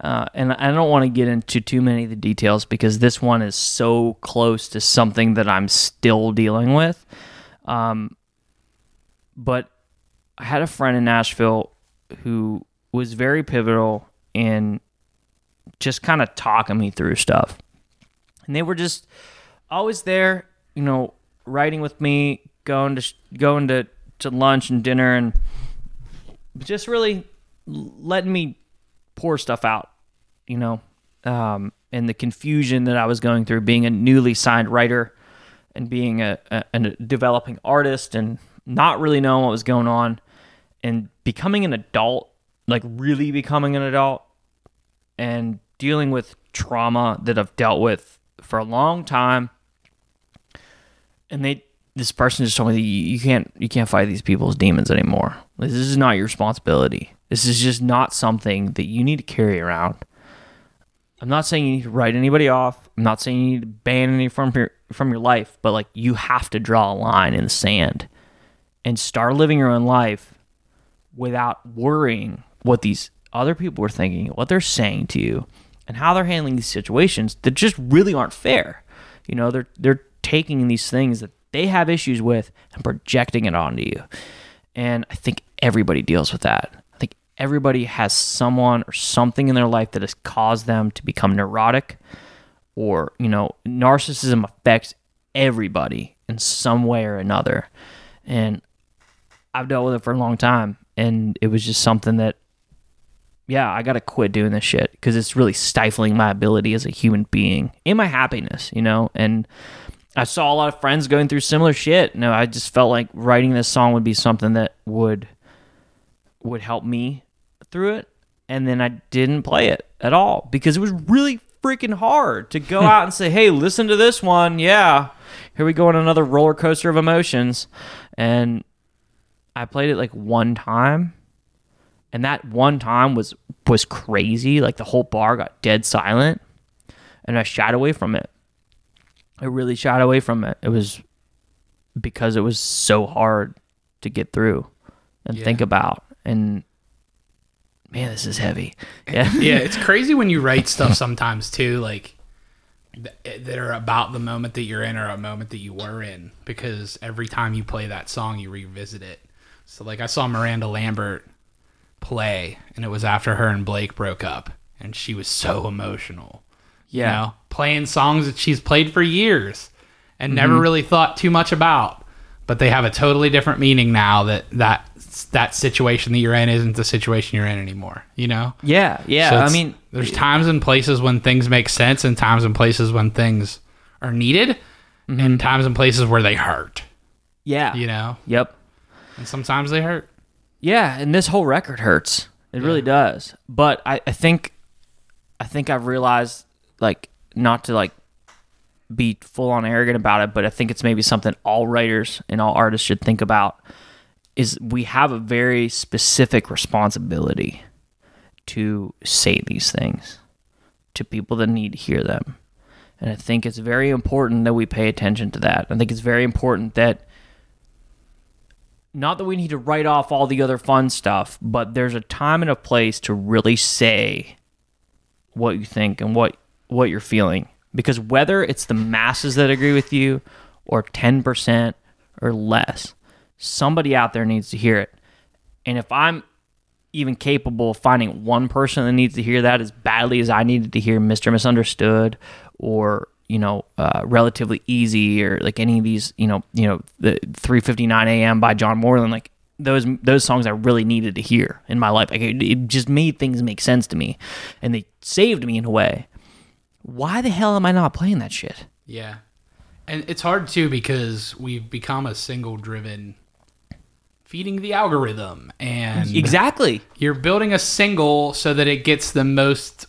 Uh, and I don't want to get into too many of the details because this one is so close to something that I'm still dealing with. Um, but I had a friend in Nashville who was very pivotal in just kind of talking me through stuff. And they were just always there, you know, riding with me, going to going to to lunch and dinner, and just really letting me pour stuff out, you know, um, and the confusion that I was going through, being a newly signed writer and being a, a, a developing artist, and not really knowing what was going on, and becoming an adult, like really becoming an adult, and dealing with trauma that I've dealt with for a long time and they this person just told me that you, you can't you can't fight these people's demons anymore. This is not your responsibility. This is just not something that you need to carry around. I'm not saying you need to write anybody off. I'm not saying you need to ban any from your from your life, but like you have to draw a line in the sand and start living your own life without worrying what these other people are thinking, what they're saying to you, and how they're handling these situations that just really aren't fair. You know, they're they're taking these things that they have issues with and projecting it onto you. And I think everybody deals with that. Everybody has someone or something in their life that has caused them to become neurotic or, you know, narcissism affects everybody in some way or another. And I've dealt with it for a long time and it was just something that yeah, I got to quit doing this shit because it's really stifling my ability as a human being and my happiness, you know? And I saw a lot of friends going through similar shit. No, I just felt like writing this song would be something that would would help me through it. And then I didn't play it at all because it was really freaking hard to go out and say, "Hey, listen to this one." Yeah. Here we go on another roller coaster of emotions. And I played it like one time. And that one time was was crazy. Like the whole bar got dead silent and I shied away from it. I really shied away from it. It was because it was so hard to get through and Yeah. think about. And man, this is heavy. Yeah. yeah, it's crazy when you write stuff sometimes too, like th- that are about the moment that you're in or a moment that you were in, because every time you play that song, you revisit it. So, like, I saw Miranda Lambert play, and it was after her and Blake broke up, and she was so emotional. You Yeah. know, playing songs that she's played for years and never mm-hmm. really thought too much about, but they have a totally different meaning now that that that situation that you're in isn't the situation you're in anymore. You know. Yeah. Yeah. So I mean, there's times and places when things make sense, and times and places when things are needed, Mm-hmm. and times and places where they hurt. yeah. You know, Yep. and sometimes they hurt. Yeah, and this whole record hurts. It really does. But I, I think I think I've realized like not to like be full on arrogant about it, but I think it's maybe something all writers and all artists should think about is we have a very specific responsibility to say these things to people that need to hear them. And I think it's very important that we pay attention to that. I think it's very important that not that we need to write off all the other fun stuff, but there's a time and a place to really say what you think and what what you're feeling. Because whether it's the masses that agree with you or 10% or less, somebody out there needs to hear it. And if I'm even capable of finding one person that needs to hear that as badly as I needed to hear Mr. Misunderstood or you know uh, relatively easy or like any of these you know you know the 3:59 a.m. by John Moreland like those those songs I really needed to hear in my life like it, it just made things make sense to me and they saved me in a way why the hell am I not playing that shit Yeah, and it's hard too because we've become a single driven, feeding the algorithm, and exactly you're building a single so that it gets the most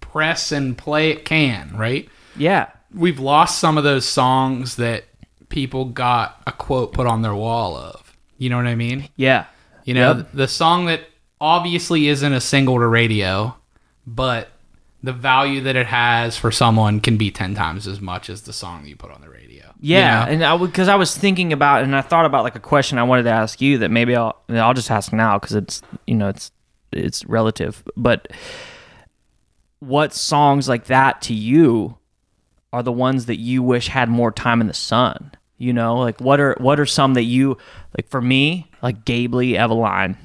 press and play it can, right? yeah we've lost some of those songs that people got a quote put on their wall of. You know what I mean? yeah You know, Yep. the song that obviously isn't a single to radio, but the value that it has for someone can be 10 times as much as the song that you put on the radio. You Yeah, know? and I because I was thinking about and I thought about like a question I wanted to ask you that maybe I'll I'll just ask now because it's you know it's it's relative. But what songs like that to you are the ones that you wish had more time in the sun? You know, like what are what are some that you like? For me, like Gabe Lee, Eveline,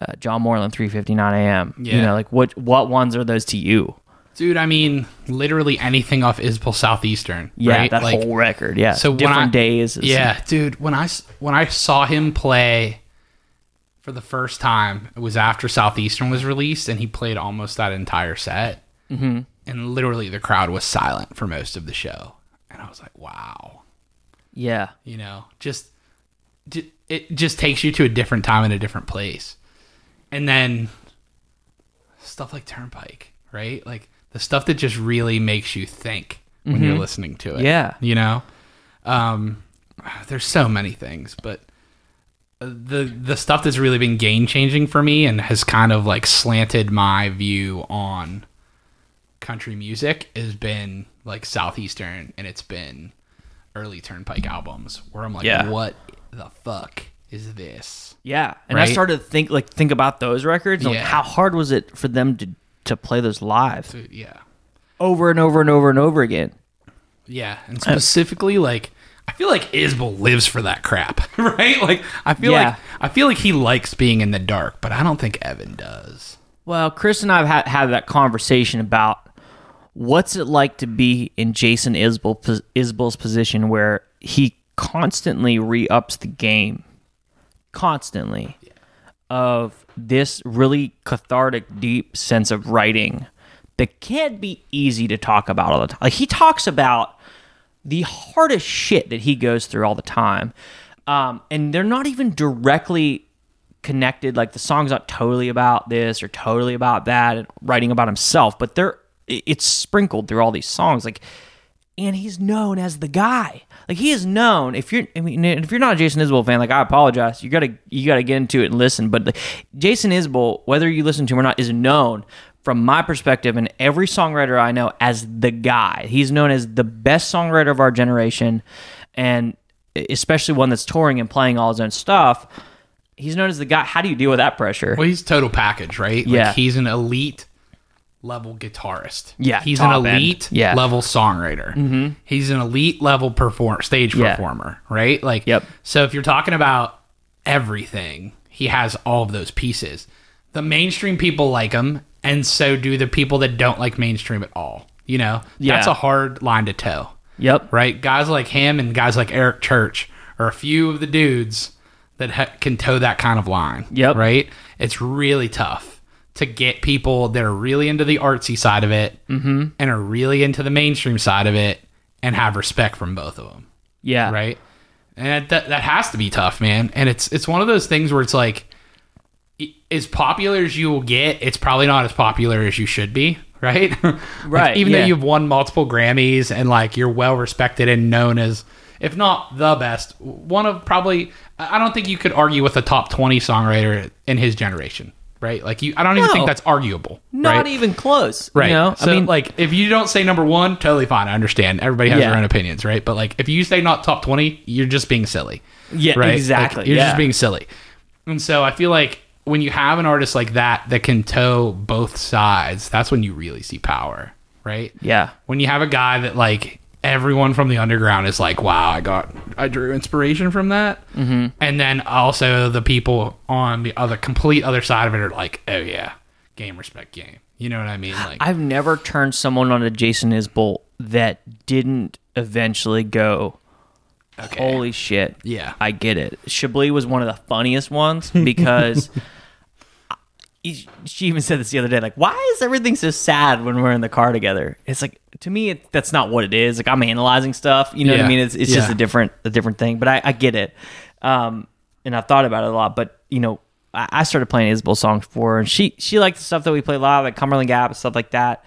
uh, John Moreland, three fifty nine a.m. Yeah. You know, like what what ones are those to you? Dude, I mean, literally anything off Isbell Southeastern. Yeah, right? that Like, whole record. Yeah, so different I- days. is- Yeah, dude. When I when I saw him play for the first time, it was after Southeastern was released, and he played almost that entire set. Mm-hmm. And literally, the crowd was silent for most of the show, and I was like, "Wow." yeah, You know, just it just takes you to a different time and a different place, and then stuff like Turnpike, right? Like the stuff that just really makes you think when you're listening to it. Yeah. you know, um, there's so many things, but uh, the the stuff that's really been game changing for me and has kind of like slanted my view on country music has been like southeastern and it's been early turnpike albums where i'm like Yeah. what the fuck is this Yeah, and I started to think like think about those records. and, Like, Yeah. how hard was it for them to to play those live yeah. over and over and over and over again? yeah and specifically like i feel like isbell lives for that crap right? Like i feel Yeah. like i feel like he likes being in the dark but i don't think evan does. Well, Chris and I have had, had that conversation about what's it like to be in Jason Isbell pos- Isbell's position where he constantly re-ups the game, constantly, of this really cathartic, deep sense of writing that can't be easy to talk about all the time. Like he talks about the hardest shit that he goes through all the time. Um, and they're not even directly connected. Like the song's not totally about this or totally about that, and writing about himself, but they're it's sprinkled through all these songs. Like, and he's known as the guy. Like he is known. If you're, I mean, if you're not a Jason Isbell fan, like I apologize. You gotta, you gotta get into it and listen. But like, Jason Isbell, whether you listen to him or not, is known from my perspective and every songwriter I know as the guy. He's known as the best songwriter of our generation, and especially one that's touring and playing all his own stuff. He's known as the guy. How do you deal with that pressure? Well, he's total package, right? Like, Yeah. he's an elite level guitarist. Yeah, He's an elite Yeah. level songwriter. Mm-hmm. He's an elite level perform stage Yeah. performer, right? Like, Yep. So if you're talking about everything, he has all of those pieces. The mainstream people like him, and so do the people that don't like mainstream at all. You know, Yeah. that's a hard line to toe Yep. right? Guys like him and guys like Eric Church are a few of the dudes that ha- can toe that kind of line. Yep. Right? It's really tough to get people that are really into the artsy side of it Mm-hmm. and are really into the mainstream side of it and have respect from both of them. Yeah. Right? And that, that has to be tough, man. And it's it's one of those things where it's like as popular as you will get, it's probably not as popular as you should be, right? Like, Right, even yeah. though you've won multiple Grammys and like you're well respected and known as, if not the best, one of probably. I I don't think you could argue with a top twenty songwriter in his generation, right? Like you, I don't even No. think that's arguable. Not right? even close. Right. You know, So, I mean, like, if you don't say number one, totally fine. I understand. Everybody has Yeah. their own opinions, right? But like, if you say not top twenty, you're just being silly. Yeah, right? exactly, Like, you're yeah. just being silly. And so I feel like when you have an artist like that that can toe both sides, that's when you really see power, right? yeah. When you have a guy that like everyone from the underground is like, wow, I got, I drew inspiration from that, mm-hmm. and then also the people on the other complete other side of it are like, oh yeah, game respect game. You know what I mean? Like, I've never turned someone on to Jason Isbell that didn't eventually go, okay. holy shit. Yeah. I get it. Chablis was one of the funniest ones because she even said this the other day like, why is everything so sad when we're in the car together? It's like, to me, it, that's not what it is. Like, I'm analyzing stuff. You know what I mean? It's, it's just a different, a different thing, but I, I get it. Um, and I've thought about it a lot, but you know, I, I started playing Isbell songs for her and she, she liked the stuff that we play live, like Cumberland Gap and stuff like that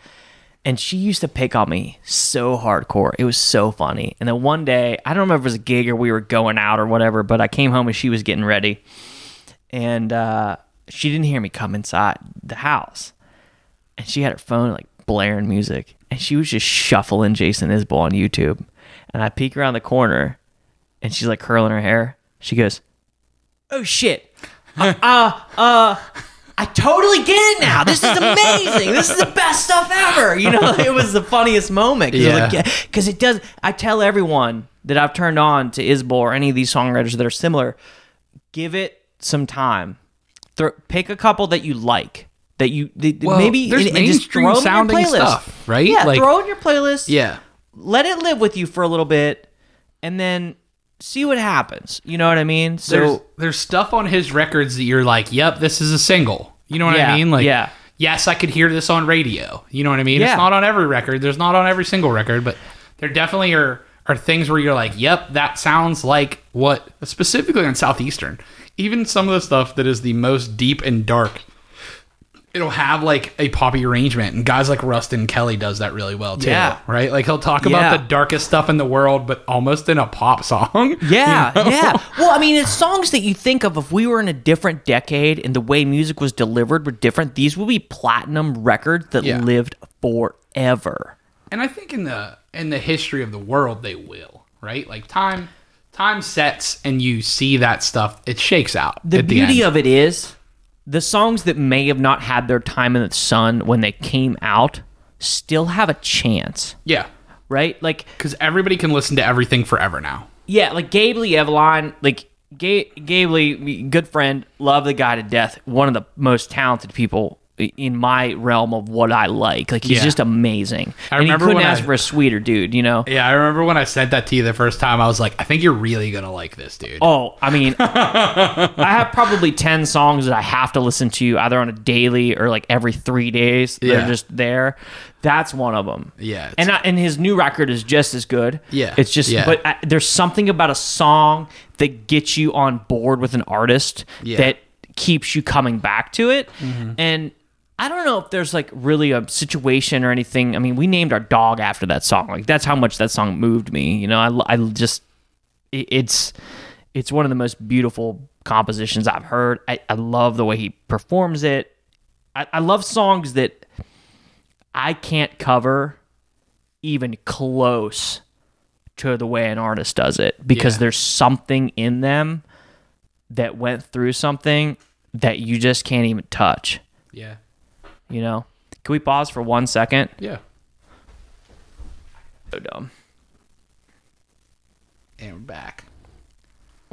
and she used to pick on me so hardcore. It was so funny. And then one day, I don't remember if it was a gig or we were going out or whatever, but I came home and she was getting ready, and uh, she didn't hear me come inside the house, and she had her phone like blaring music, and she was just shuffling Jason Isbell on YouTube, and I peek around the corner, and she's like curling her hair. She goes, "Oh shit." Uh, uh, uh, I totally get it now. This is amazing. this is the best stuff ever. You know, it was the funniest moment because Yeah. because it does. I tell everyone that I've turned on to Isbell or any of these songwriters that are similar, give it some time. Throw, pick a couple that you like. That you that Well, maybe there's and, and just throw in your sounding playlist. stuff, right? Yeah, Like- throw in your playlist. yeah. let it live with you for a little bit, and then see what happens. You know what I mean? So there's there's stuff on his records that you're like, yep, this is a single. You know what Yeah, I mean? Like, yeah. yes, I could hear this on radio. You know what I mean? Yeah. It's not on every record. There's not on every single record, but there definitely are are things where you're like, yep, that sounds like what specifically on Southeastern. Even some of the stuff that is the most deep and dark. It'll have like a poppy arrangement, and guys like Ruston Kelly does that really well too. Yeah. right. Like he'll talk Yeah. about the darkest stuff in the world, but almost in a pop song. Yeah, yeah. Well, I mean, it's songs that you think of if we were in a different decade and the way music was delivered were different. These would be platinum records that Yeah. lived forever. and I think in the in the history of the world they will, right? Like time time sets and you see that stuff, it shakes out. The beauty the of it is the songs that may have not had their time in the sun when they came out still have a chance, yeah, right? Like, because everybody can listen to everything forever now. yeah, like Gabe Lee Eveline, like Gabe Lee, good friend, love the guy to death. One of the most talented people in my realm of what I like. Like he's Yeah. just amazing. I and he remember couldn't when ask I- for a sweeter dude, you know. Yeah, I remember when I sent that to you the first time. I was like, I think you're really gonna like this, dude. Oh, I mean, I have probably 10 songs that I have to listen to either on a daily or like every three days. They're Yeah. just there. That's one of them. Yeah, And, I, and his new record is just as good. Yeah, It's just, yeah. but I, there's something about a song that gets you on board with an artist. Mm-hmm. that keeps you coming back to it. And I don't know if there's like really a situation or anything. I mean, we named our dog after that song. Like that's how much that song moved me. You know, I, I just it- it's it's one of the most beautiful compositions I've heard. I, I love the way he performs it. I, I love songs that I can't cover even close to the way an artist does it because Yeah. there's something in them that went through something that you just can't even touch. yeah, You know? Can we pause for one second? yeah. So dumb. And we're back.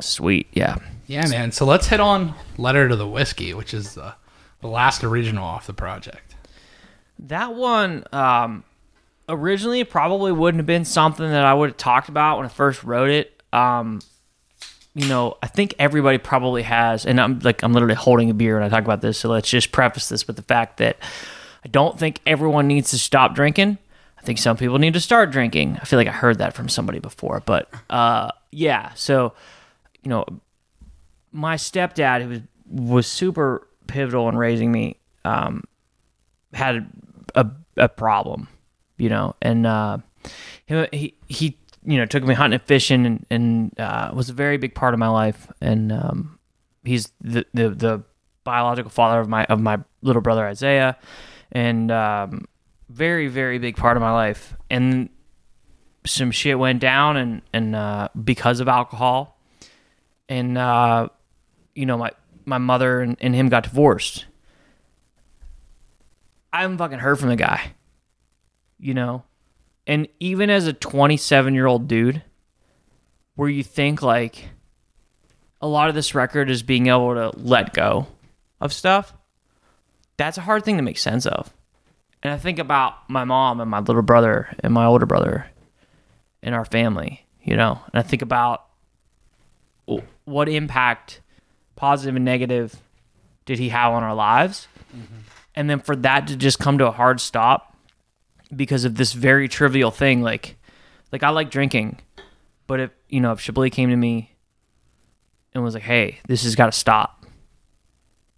Sweet. Yeah. Yeah, man. So let's hit on "Letter to the Whiskey," which is the the last original off the project. That one um, originally probably wouldn't have been something that I would have talked about when I first wrote it. Um, you know, I think everybody probably has, and I'm like I'm literally holding a beer when I talk about this. So let's just preface this with the fact that I don't think everyone needs to stop drinking. I think some people need to start drinking. I feel like I heard that from somebody before, but uh, yeah. So you know, my stepdad, who was was super pivotal in raising me, um, had a, a problem, you know, and uh, he, he he you know took me hunting and fishing and, and uh, was a very big part of my life, and um, he's the, the the biological father of my of my little brother Isaiah, and um, very very big part of my life, and some shit went down and and uh, because of alcohol, and uh, you know my my mother and, and him got divorced. I haven't fucking heard from the guy. You know? And even as a 27 year old dude, where you think like a lot of this record is being able to let go of stuff, that's a hard thing to make sense of. And I think about my mom and my little brother and my older brother and our family, you know? And I think about what impact, positive and negative, did he have on our lives? Mm-hmm. and then for that to just come to a hard stop because of this very trivial thing like like I like drinking but if you know if Chablis came to me and was like hey this has got to stop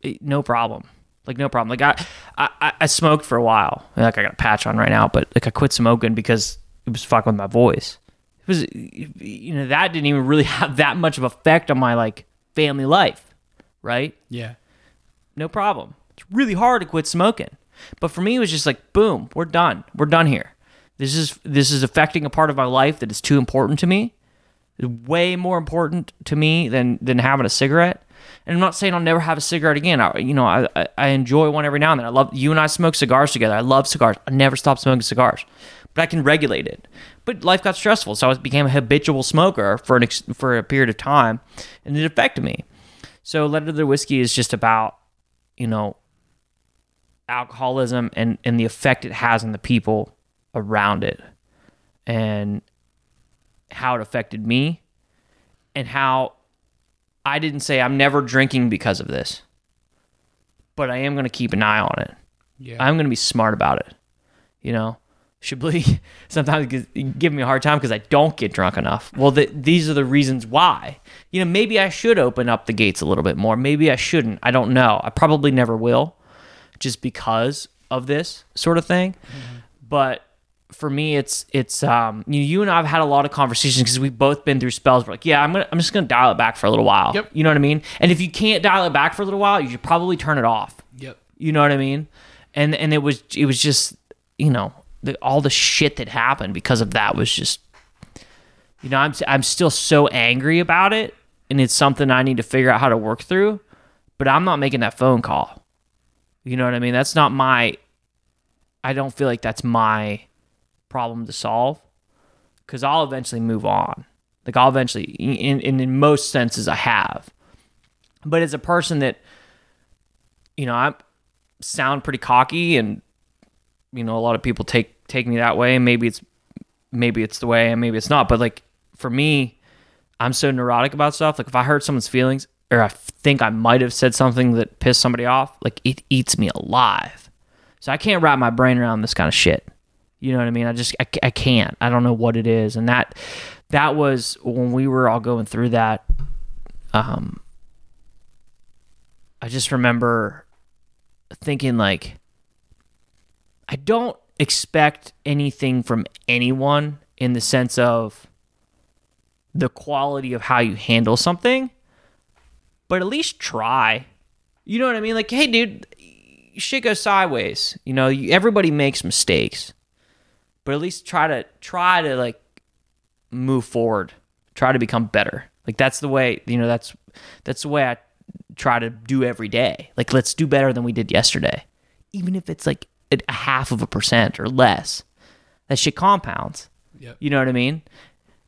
it- no problem. Like no problem. Like I, I I- I smoked for a while. Like I got a patch on right now but like I quit smoking because it was fucking with my voice. It was you know that didn't even really have that much of effect on my like family life right? Yeah, no problem. It's really hard to quit smoking. But for me it was just like boom, we're done. We're done here. This is this is affecting a part of my life that is too important to me. Way more important to me than than having a cigarette. And I'm not saying I'll never have a cigarette again. I, you know, I, I enjoy one every now and then. I love you and I smoke cigars together. I love cigars. I never stopped smoking cigars, but I can regulate it. But life got stressful, so I became a habitual smoker for an for a period of time, and it affected me. So, Letter to the Whiskey is just about, you know, alcoholism and, and the effect it has on the people around it and how it affected me and how I didn't say I'm never drinking because of this, but I am going to keep an eye on it. yeah. I'm going to be smart about it. You know, Chablis sometimes give me a hard time because I don't get drunk enough. Well, th these are the reasons why. You know, maybe I should open up the gates a little bit more. Maybe I shouldn't. I don't know. I probably never will just because of this sort of thing. But for me, it's it's um you, you and I have had a lot of conversations because we've both been through spells. We're like, yeah, I'm gonna I'm just gonna dial it back for a little while. Yep. You know what I mean? And if you can't dial it back for a little while, you should probably turn it off. yep. You know what I mean? And and it was it was just you know the, all the shit that happened because of that was just you know I'm I'm still so angry about it, and it's something I need to figure out how to work through. But I'm not making that phone call. You know what I mean? That's not my. I don't feel like that's my problem to solve, because I'll eventually move on. Like I'll eventually, in, in in most senses, I have. But as a person that, you know, I'm sound pretty cocky and you know a lot of people take take me that way and maybe it's maybe it's the way and maybe it's not but like for me i'm so neurotic about stuff like if i hurt someone's feelings or i think i might have said something that pissed somebody off like it eats me alive. So i can't wrap my brain around this kind of shit. You know what i mean? I just i, I can't. I don't know what it is. And that that was when we were all going through that um i just remember thinking like I don't expect anything from anyone in the sense of the quality of how you handle something, but at least try. You know what I mean? Like, hey, dude, shit goes sideways. You know, you, everybody makes mistakes, but at least try to try to like move forward. Try to become better. Like that's the way. You know, that's that's the way I try to do every day. Like, let's do better than we did yesterday, even if it's like a half of a percent or less. That shit compounds. Yep. You know what I mean?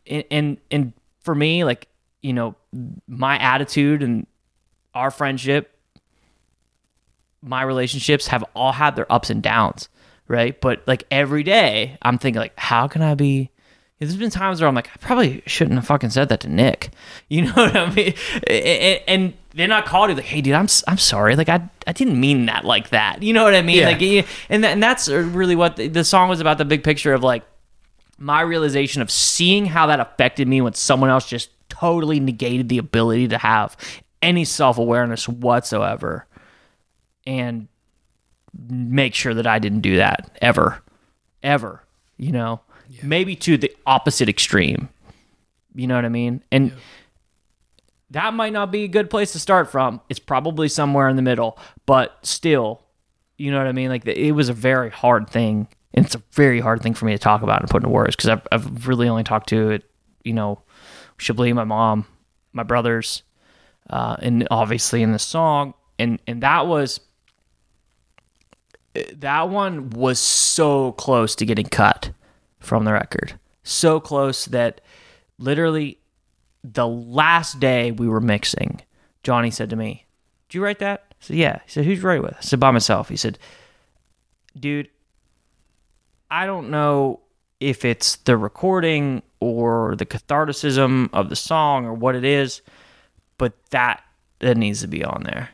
And, and and for me, like you know, my attitude and our friendship, my relationships have all had their ups and downs, right? But like every day, I'm thinking like, how can I be? There's been times where I'm like, I probably shouldn't have fucking said that to Nick. You know what I mean? And, and then I called you like, hey, dude, I'm I'm sorry. Like I I didn't mean that like that. You know what I mean? Yeah. Like, and and that's uh, really what the, the song was about. The big picture of like my realization of seeing how that affected me when someone else just totally negated the ability to have any self awareness whatsoever, and make sure that I didn't do that ever, ever. You know, maybe to the opposite extreme. You know what I mean? And that might not be a good place to start from. It's probably somewhere in the middle, but still, you know what I mean? Like it was a very hard thing, and it's a very hard thing for me to talk about and put into words because I've, I've really only talked to it, you know, Chablis, my mom, my brothers, uh, and obviously in the song, and and that was that one was so close to getting cut from the record, so close that literally the last day we were mixing, Johnny said to me, Did you write that? I said, Yeah. He said, Who's you write with? I said, By myself. He said, Dude, I don't know if it's the recording or the catharticism of the song or what it is, but that that needs to be on there.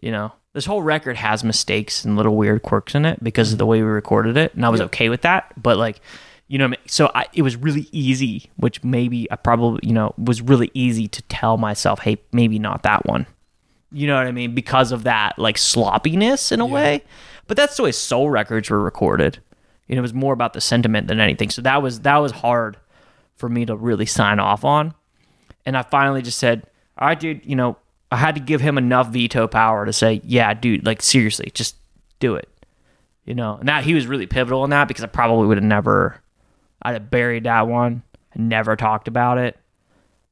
You know, this whole record has mistakes and little weird quirks in it because of the way we recorded it, and I was okay with that. But like, you know, I mean? so I, it was really easy, which maybe I probably, you know, was really easy to tell myself, hey, maybe not that one. You know what I mean? Because of that like sloppiness in a way. But that's the way soul records were recorded. It was more about the sentiment than anything. So that was that was hard for me to really sign off on. And I finally just said, "All right, dude, you know, I had to give him enough veto power to say, "Yeah, dude, like seriously, just do it." You know, and that he was really pivotal in that because I probably would have never I'd have buried that one and never talked about it.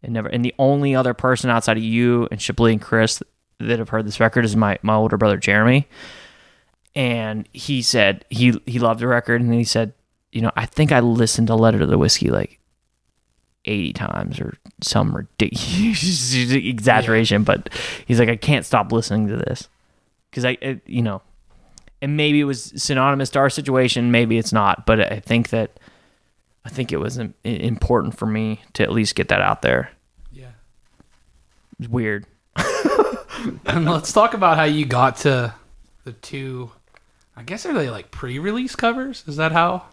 And never and the only other person outside of you and Shipley and Chris that have heard this record is my my older brother Jeremy. And he said he he loved the record and he said, you know, I think I listened to Letter to the Whiskey like 80 times or some ridiculous exaggeration, but he's like, I can't stop listening to this because I, it, you know, and maybe it was synonymous to our situation, maybe it's not, but I think that I think it was important for me to at least get that out there. Yeah. It's weird. And let's talk about how you got to the two. I guess are they like pre-release covers? Is that how?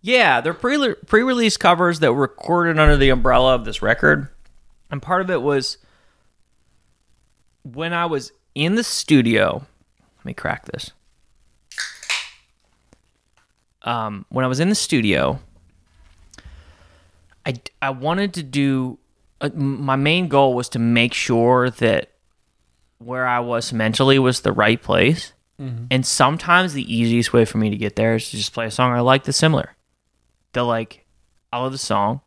Yeah, they're pre pre-release covers that were recorded under the umbrella of this record. And part of it was when I was in the studio. Let me crack this. Um, when I was in the studio, I, I wanted to do uh, my main goal was to make sure that where I was mentally was the right place. Mm-hmm. And sometimes the easiest way for me to get there is to just play a song I like that's similar. The like, I love the song.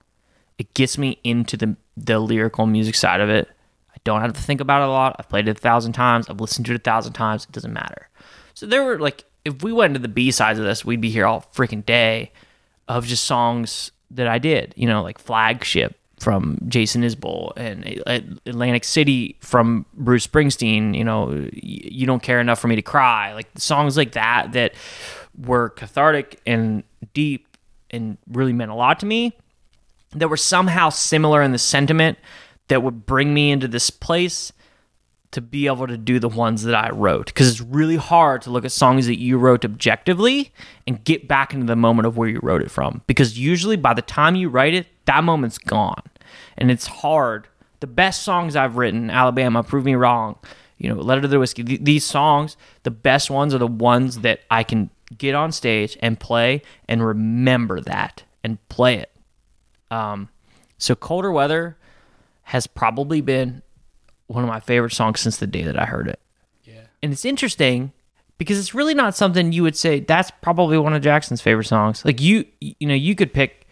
It gets me into the the lyrical music side of it. I don't have to think about it a lot. I've played it a thousand times. I've listened to it a thousand times. It doesn't matter. So there were like, if we went into the B sides of this, we'd be here all freaking day of just songs that I did. You know, like flagship from Jason Isbell and Atlantic City from Bruce Springsteen. You know, you don't care enough for me to cry. Like songs like that that were cathartic and deep and really meant a lot to me. That were somehow similar in the sentiment that would bring me into this place to be able to do the ones that I wrote because it's really hard to look at songs that you wrote objectively and get back into the moment of where you wrote it from because usually by the time you write it that moment's gone and it's hard the best songs I've written Alabama prove me wrong you know letter to the whiskey th- these songs the best ones are the ones that I can get on stage and play and remember that and play it um, so colder weather has probably been one of my favorite songs since the day that I heard it. Yeah. And it's interesting because it's really not something you would say that's probably one of Jackson's favorite songs. Like you you know, you could pick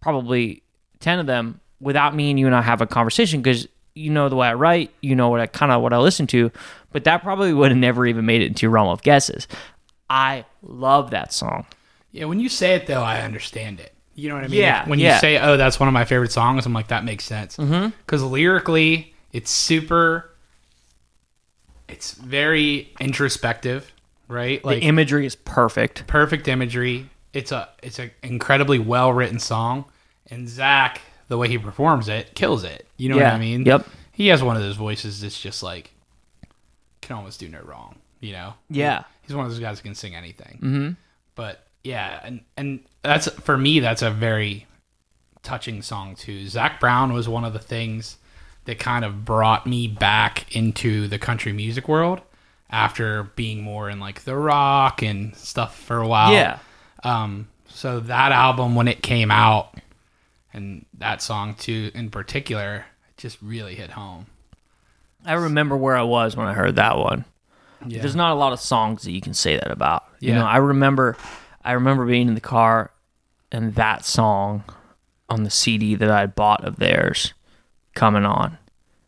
probably 10 of them without me and you and I have a conversation because you know the way I write, you know what I kind of what I listen to, but that probably would have never even made it into your realm of guesses. I love that song. Yeah, when you say it though, I understand it. You know what I mean? Yeah, When yeah. you say, "Oh, that's one of my favorite songs," I'm like, that makes sense. Mm-hmm. Because lyrically, it's super. It's very introspective, right? Like the imagery is perfect. perfect imagery. It's a it's an incredibly well written song, and Zac, the way he performs it, kills it. You know what I mean? yep. He has one of those voices that's just like can almost do no wrong. You know? Yeah. He's one of those guys who can sing anything. Mm-hmm. But yeah, and and that's for me. That's a very touching song too. Zac Brown was one of the things that kind of brought me back into the country music world after being more in like the rock and stuff for a while. Yeah. Um. So that album when it came out, and that song too in particular, just really hit home. I remember where I was when I heard that one. Yeah. There's not a lot of songs that you can say that about. You Yeah. know, I remember I remember being in the car and that song on the CD that I bought of theirs coming on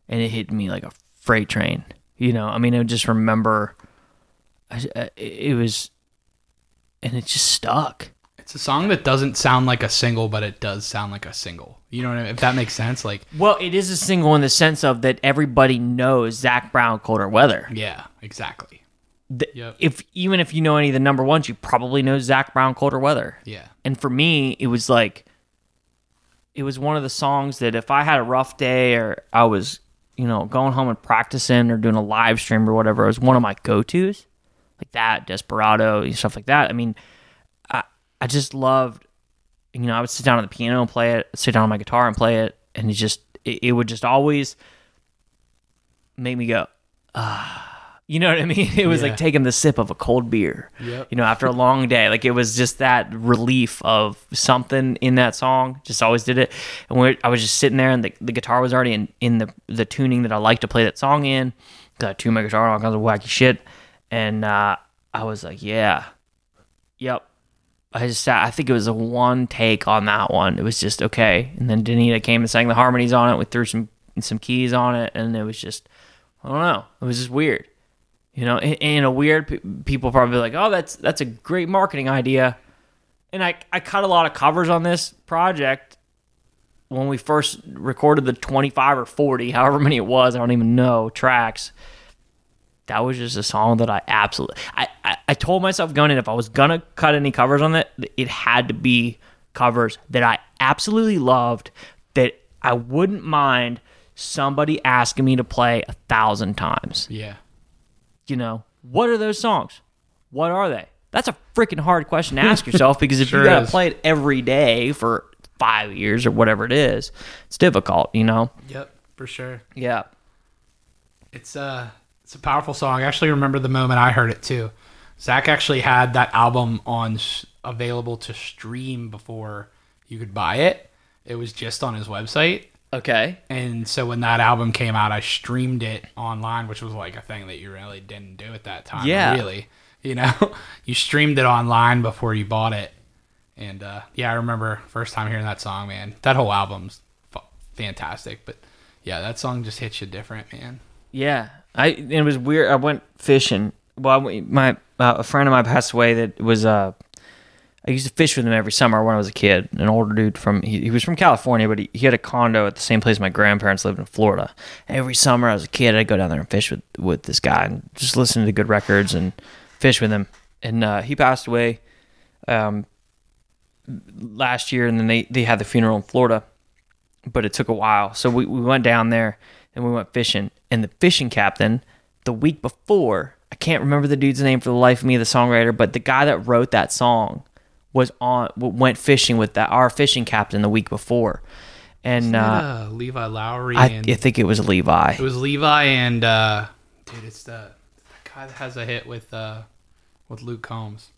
and it hit me like a freight train. You know, I mean, I just remember I- it was and it just stuck. It's a song that doesn't sound like a single, but it does sound like a single. You know what I mean? If that makes sense. Like, Well, it is a single in the sense of that everybody knows Zac Brown, Colder Weather. yeah, exactly. Th- Yep. If even if you know any of the number ones, you probably know Zac Brown, Colder Weather. Yeah. And for me, it was like, it was one of the songs that if I had a rough day or I was, you know, going home and practicing or doing a live stream or whatever, it was one of my go tos, like that, Desperado, and stuff like that. I mean, I just loved, you know, I would sit down on the piano and play it, sit down on my guitar and play it, and it just, it, it would just always make me go, ah. You know what I mean? It was Yeah. like taking the sip of a cold beer. Yep. You know, after a long day, like it was just that relief of something in that song. Just always did it. And we I was just sitting there, and the, the guitar was already in, in the the tuning that I like to play that song in. Got I tune my guitar, all kinds of wacky shit, and uh, I was like, yeah, yep. I just. I think it was a one take on that one. It was just okay. And then Danita came and sang the harmonies on it. We threw some some keys on it, and it was just I don't know. It was just weird. You know, in, in a weird, people probably like, oh, that's that's a great marketing idea. And I I cut a lot of covers on this project when we first recorded the 25 or 40, however many it was, I don't even know tracks. That was just a song that I absolutely. I, I, I told myself going in if I was gonna cut any covers on it, it had to be covers that I absolutely loved that I wouldn't mind somebody asking me to play a thousand times Yeah. you know, what are those songs? What are they? That's a freaking hard question to ask yourself because if Sure you gotta is. play it every day for five years or whatever it is, it's difficult, you know? Yep. For sure. Yeah. It's a it's a powerful song. I actually remember the moment I heard it too. Zac actually had that album on available to stream before you could buy it. It was just on his website. Okay. And so when that album came out, I streamed it online, which was like a thing that you really didn't do at that time. Yeah. Really. You know, you streamed it online before you bought it. And uh, yeah, I remember first time hearing that song, man. That whole album's f- fantastic. But yeah, that song just hits you different, man. Yeah. I it was weird. I went fishing. Well, my uh, a friend of mine passed away that was uh I used to fish with him every summer when I was a kid. An older dude from he, he was from California, but he, he had a condo at the same place my grandparents lived in Florida. Every summer I was a kid, I'd go down there and fish with with this guy and just listen to good records and fish with him. And uh, he passed away um, last year, and then they they had the funeral in Florida, but it took a while. So we we went down there and we went fishing, and the fishing captain the week before. I can't remember the dude's name for the life of me, the songwriter, but the guy that wrote that song was on went fishing with that our fishing captain the week before, and uh, Levi Lowrey I, and I think it was Levi. it was Levi and uh, dude, it's the, the guy that has a hit with uh, with Luke Combs.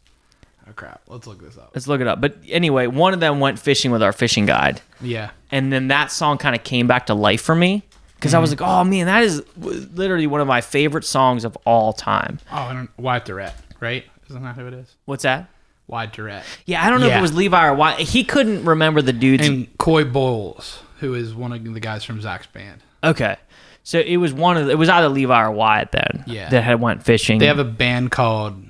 Oh crap! Let's look this up. Let's look it up. But anyway, one of them went fishing with our fishing guide, Yeah, and then that song kind of came back to life for me because I was like, oh man, that is literally one of my favorite songs of all time. Oh, and Wyatt Durrette, right? Isn't that who it is? What's that? Wyatt Durrette Yeah, I don't know if it was Levi or why. He couldn't remember the dude's. and Coy Bowles, who is one of the guys from Zac's band. okay, so it was one of the, it was either Levi or Wyatt then. Yeah. that had went fishing. They have a band called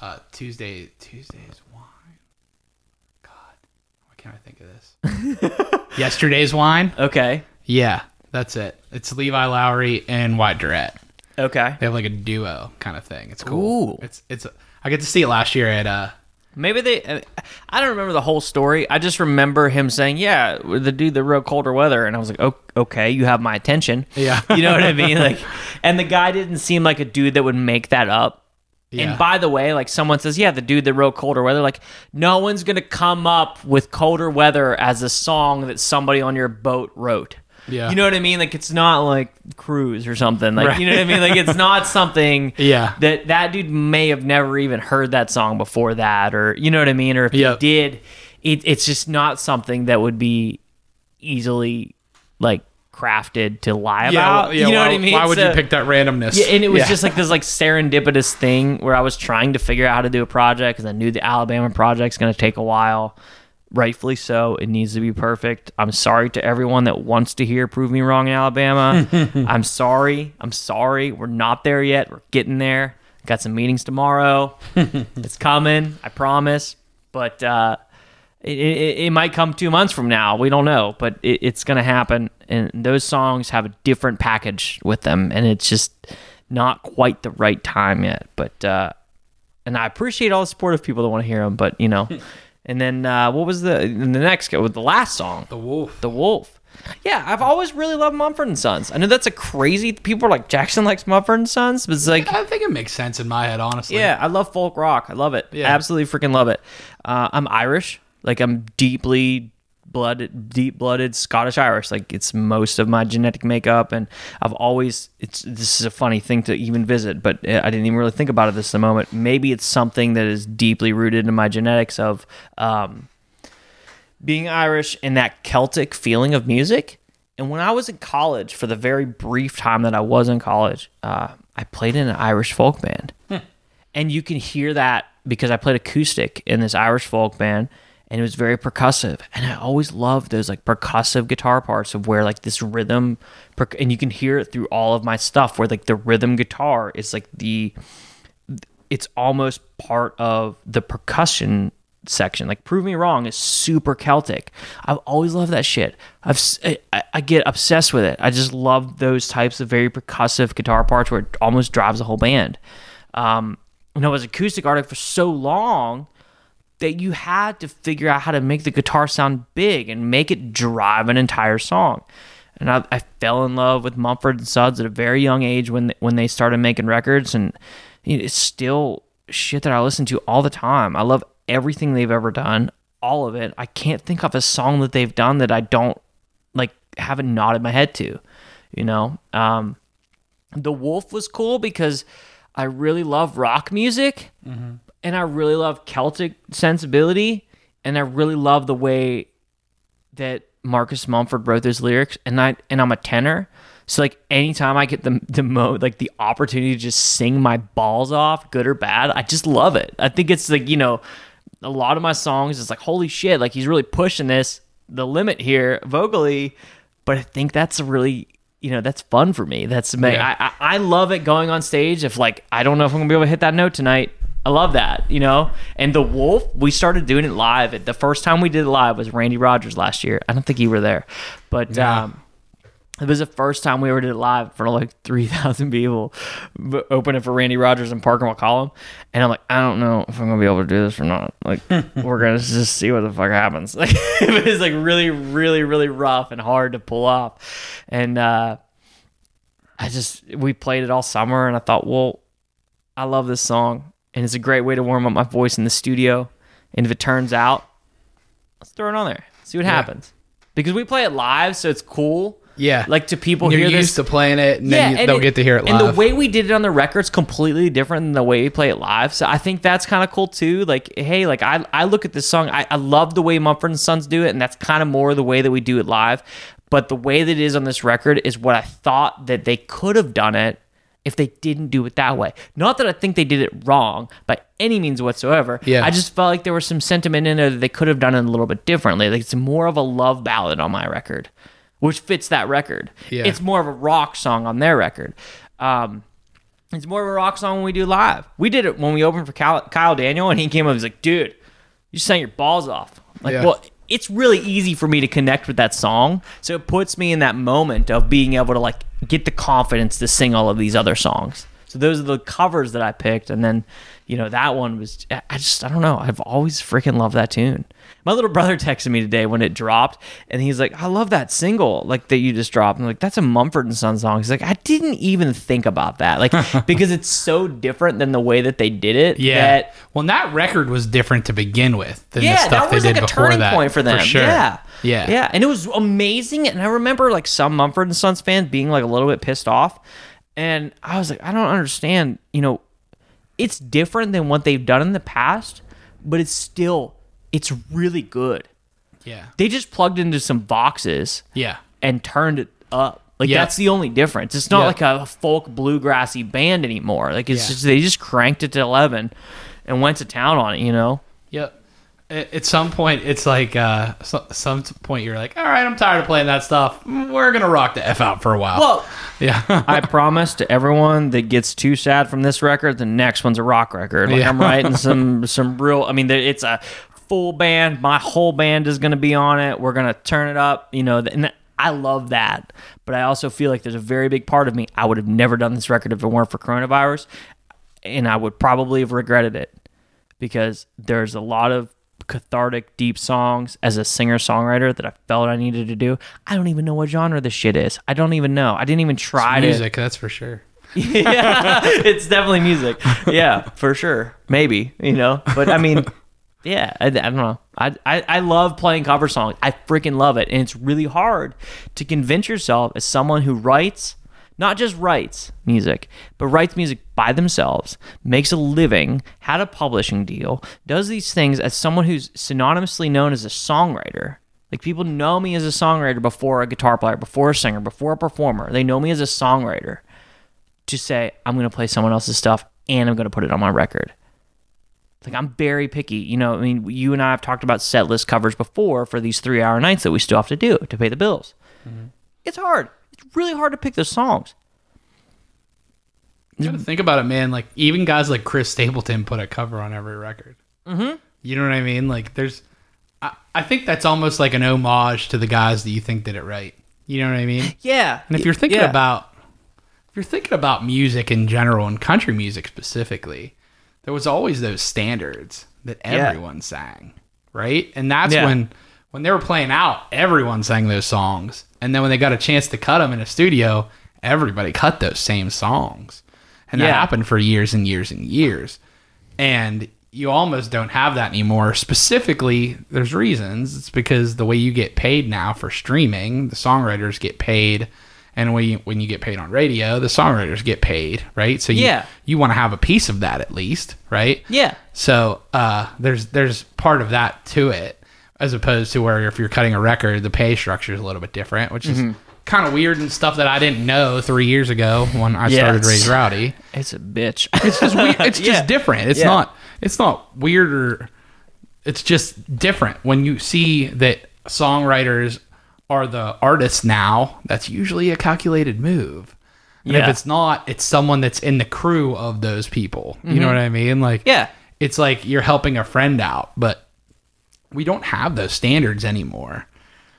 uh, Tuesday Tuesdays Wine. God, why can't I think of this? Yesterday's Wine. okay, Yeah, that's it. It's Levi Lowrey and Wyatt Durrette. okay. They have like a duo kind of thing. It's cool. Ooh. It's it's. I get to see it last year at uh. Maybe they. uh, I don't remember the whole story. I just remember him saying, "Yeah, the dude that wrote Colder Weather," and I was like, "Oh, okay, you have my attention." Yeah. you know what I mean. Like, and the guy didn't seem like a dude that would make that up. Yeah. And by the way, like someone says, "Yeah, the dude that wrote Colder Weather," like no one's gonna come up with Colder Weather as a song that somebody on your boat wrote. Yeah. you know what I mean. Like it's not like Cruise or something. Like Right. you know what I mean. Like it's not something Yeah. that that dude may have never even heard that song before that or you know what i mean or if Yep. he did it, it's just not something that would be easily like crafted to lie about Yeah. you know why, what i mean Why would So- you pick that randomness? yeah, and it was Yeah. just like this like serendipitous thing where I was trying to figure out how to do a project because I knew the Alabama project's going to take a while. Rightfully so. It needs to be perfect. I'm sorry to everyone that wants to hear "Prove Me Wrong" in Alabama. I'm sorry. I'm sorry. We're not there yet. We're getting there. Got some meetings tomorrow. it's coming. I promise. But uh, it, it, it might come two months from now. We don't know, but it, it's going to happen. And those songs have a different package with them, and it's just not quite the right time yet. But uh, and I appreciate all the supportive people that want to hear them. But you know, and then uh, what was the the next with the last song, the wolf. the Wolf. Yeah, I've always really loved Mumford and Sons. I know that's a crazy. People are like Jackson likes Mumford and Sons, but it's like I think it makes sense in my head, honestly. yeah, I love folk rock. I love it. Yeah. Absolutely freaking love it. Uh, I'm Irish. Like I'm deeply blooded, deep blooded Scottish Irish. Like it's most of my genetic makeup, and I've always. It's this is a funny thing to even visit, but uh, I didn't even really think about it this at the moment. Maybe it's something that is deeply rooted in my genetics of. Um, being Irish and that Celtic feeling of music. And when I was in college, for the very brief time that I was in college, uh, I played in an Irish folk band. And you can hear that because I played acoustic in this Irish folk band and it was very percussive. And I always loved those like percussive guitar parts of where like this rhythm, perc- and you can hear it through all of my stuff where like the rhythm guitar is like the it's almost part of the percussion section. Like "Prove Me Wrong" is super Celtic. I've always loved that shit. I've I get obsessed with it. I just love those types of very percussive guitar parts where it almost drives the whole band. Um, and I was acoustic artist for so long that you had to figure out how to make the guitar sound big and make it drive an entire song. And I, I fell in love with Mumford and Sons at a very young age when when they started making records, and it's still shit that I listen to all the time. I love everything they've ever done, all of it. I can't think of a song that they've done that I don't like haven't nodded my head to. You know, um, the Wolf was cool because I really love rock music and I really love Celtic sensibility and I really love the way that Marcus Mumford wrote those lyrics and I and I'm a tenor. So like anytime I get the the mo like the opportunity to just sing my balls off, good or bad, I just love it. I think it's like, you know, a lot of my songs is like holy shit, like he's really pushing this the limit here vocally, but I think that's a really you know that's fun for me. That's Yeah. I, I I love it going on stage. If like I don't know if I'm gonna be able to hit that note tonight, I love that, you know. And the Wolf, we started doing it live. The first time we did it live was Randy Rogers last year. I don't think you were there, but Yeah. um, it was the first time we ever did it live of like three thousand people, opening for Randy Rogers and Parker McCollum. And I'm like, I don't know if I'm gonna be able to do this or not. Like, we're gonna just see what the fuck happens. Like, it was like really, really, really rough and hard to pull off. And uh, I just we played it all summer, and I thought, well, I love this song, and it's a great way to warm up my voice in the studio. And if it turns out, let's throw it on there, see what happens. Because we play it live, so it's cool. Yeah. Like to people You're hear used this. to playing it, and then you, and they'll it- get to hear it live. And the way we did it on the record's completely different than the way we play it live. So I think that's kind of cool too. Like, hey, like I, I look at this song, I, I love the way Mumford and Sons do it, and that's kind of more the way that we do it live. But the way that it is on this record is what I thought that they could have done it if they didn't do it that way. Not that I think they did it wrong by any means whatsoever. Yeah. I just felt like there was some sentiment in there that they could have done it a little bit differently. Like it's more of a love ballad on my record, which fits that record. Yeah. It's more of a rock song on their record. Um, it's more of a rock song when we do live. We did it when we opened for Kyle, Kyle Daniel, and he came up. He's like, "Dude, you sang your balls off." Like, Yeah. well, it's really easy for me to connect with that song, so it puts me in that moment of being able to like get the confidence to sing all of these other songs. So those are the covers that I picked, and then you know that one was. I just I don't know. I've always freaking loved that tune. My little brother texted me today when it dropped, and he's like, "I love that single like that you just dropped." I'm like, "That's a Mumford and Sons song." He's like, "I didn't even think about that, like because it's so different than the way that they did it." yeah. that well, and that record was different to begin with than the yeah, stuff that was they like did a before turning that. point for them. sure. Yeah, Yeah. yeah, and it was amazing. And I remember like some Mumford and Sons fans being like a little bit pissed off, and I was like, I don't understand. You know, it's different than what they've done in the past, but it's still it's really good. Yeah. They just plugged into some boxes Yeah. and turned it up. Like Yeah. that's the only difference. It's not Yeah. like a folk bluegrassy band anymore. Like it's Yeah. just they just cranked it to eleven and went to town on it. You know. Yep. At some point, it's like uh, so, some point you're like, all right, I'm tired of playing that stuff. We're gonna rock the f out for a while. Well, yeah, I promise to everyone that gets too sad from this record, the next one's a rock record. Like. I'm writing some some real. I mean, it's a full band. My whole band is going to be on it. We're going to turn it up. You know, and I love that. But I also feel like there's a very big part of me. I would have never done this record if it weren't for coronavirus, and I would probably have regretted it because there's a lot of cathartic, deep songs as a singer songwriter that I felt I needed to do. I don't even know what genre this shit is. I don't even know. I didn't even try to music, that's for sure. yeah, it's definitely music. Yeah, for sure. Maybe you know, but I mean, yeah, I, I don't know. I, I I love playing cover songs. I freaking love it, and it's really hard to convince yourself as someone who writes, not just writes music, but writes music by themselves, makes a living, had a publishing deal, does these things as someone who's synonymously known as a songwriter. Like people know me as a songwriter before a guitar player, before a singer, before a performer. They know me as a songwriter to say I'm going to play someone else's stuff and I'm going to put it on my record. Like I'm very picky. You know, I mean, you and I have talked about set list covers before for these three hour nights that we still have to do to pay the bills. It's hard. It's really hard to pick the songs. You gotta think about it, man. Like even guys like Chris Stapleton put a cover on every record. Mm-hmm. You know what I mean? Like there's, I, I think that's almost like an homage to the guys that you think did it right. You know what I mean? Yeah. And if you're thinking Yeah. about, if you're thinking about music in general and country music specifically, there was always those standards that Yeah. everyone sang, right? And that's Yeah. when when they were playing out, everyone sang those songs. And then when they got a chance to cut them in a studio, everybody cut those same songs. And that happened for years and years and years. And you almost don't have that anymore. Specifically, there's reasons. It's because the way you get paid now for streaming, the songwriters get paid, and when you, when you get paid on radio, the songwriters get paid, right? So you, Yeah. you want to have a piece of that at least, right? Yeah. So uh, there's there's part of that to it, as opposed to where if you're cutting a record, the pay structure is a little bit different, which Mm-hmm. is kind of weird and stuff that I didn't know three years ago when I Yeah, started Raise Rowdy. It's a bitch. It's just weird. It's Yeah. just different. It's Yeah. not. It's not weird or. It's just different when you see that songwriters are the artists now. That's usually a calculated move. And if it's not, it's someone that's in the crew of those people. You know what I mean? Like, Mm-hmm. Yeah. it's like you're helping a friend out, but we don't have those standards anymore.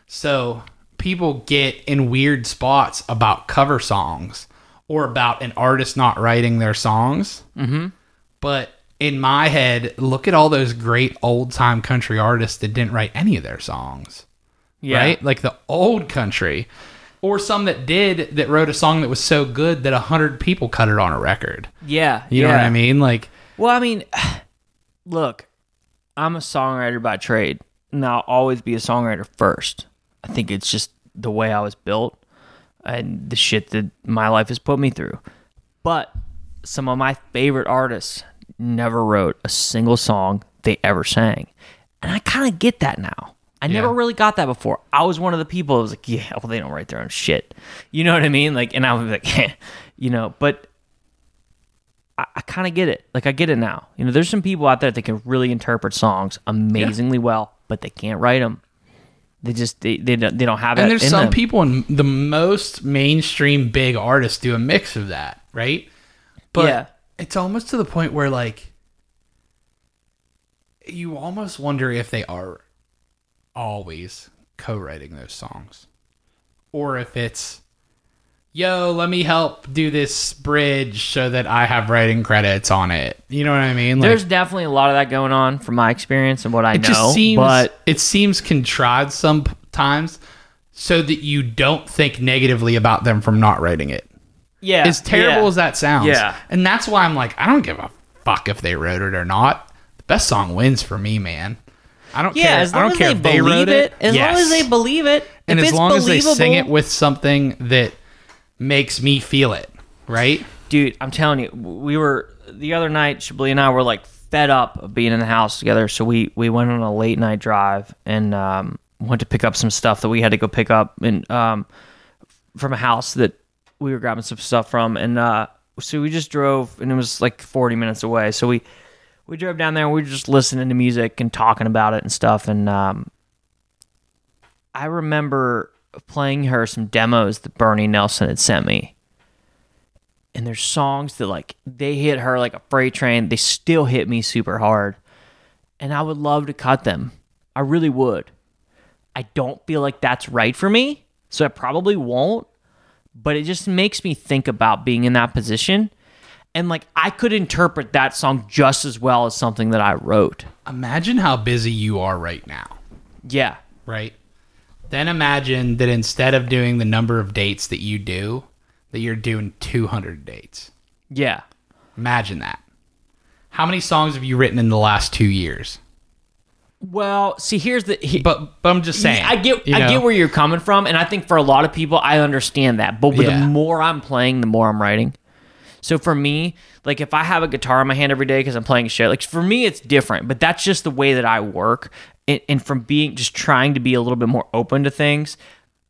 So people get in weird spots about cover songs or about an artist not writing their songs. Mm-hmm. But in my head, look at all those great old time country artists that didn't write any of their songs Yeah. right? Like the old country, or some that did that wrote a song that was so good that a hundred people cut it on a record. Yeah. You know what I mean? Like, Well, I mean, look, I'm a songwriter by trade, and I'll always be a songwriter first. I think it's just the way I was built and the shit that my life has put me through. But some of my favorite artists never wrote a single song they ever sang. And I kind of get that now. I never Yeah. really got that before. I was one of the people that was like, yeah, well, they don't write their own shit. You know what I mean? Like, and I was like, you know, but I, I kind of get it. Like I get it now. You know, there's some people out there that can really interpret songs amazingly well, but they can't write them. They just they they don't, they don't have it. and there's some them. people in the most mainstream big artists do a mix of that, right? But Yeah. it's almost to the point where like you almost wonder if they are always co-writing those songs or if it's yo let me help do this bridge so that i have writing credits on it you know what i mean like, There's definitely a lot of that going on from my experience and what I it know. just seems but it seems contrived sometimes so that you don't think negatively about them from not writing it yeah, as terrible yeah. as that sounds Yeah. and that's why i'm like i don't give a fuck if they wrote it or not the best song wins for me man i don't yeah, care as i long don't as care they if they believe wrote it, it as Yes. long as they believe it, and if as it's long as they sing it with something that makes me feel it right dude, I'm telling you, we were the other night. Chablis and I were like fed up of being in the house together, so we we went on a late night drive and um, went to pick up some stuff that we had to go pick up and um, from a house that we were grabbing some stuff from, and uh, so we just drove, and it was like 40 minutes away. So we we drove down there, and we were just listening to music and talking about it and stuff, and um, I remember playing her some demos that Bernie Nelson had sent me. And there's songs that like they hit her like a freight train. They still hit me super hard. And i would love to cut them. I really would. I don't feel like that's right for me so i probably won't. But it just makes me think about being in that position and like i could interpret that song just as well as something that i wrote imagine how busy you are right now yeah right? Then imagine that instead of doing the number of dates that you do, that you're doing 200 dates. yeah Imagine that. How many songs have you written in the last two years? well see here's the he, But, but I'm just saying. I get I know? get where you're coming from, and I think for a lot of people, I understand that. But Yeah. the more I'm playing, the more I'm writing. So for me, like if I have a guitar in my hand every day because I'm playing shit, like for me it's different. But that's just the way that I work, and, and from being just trying to be a little bit more open to things.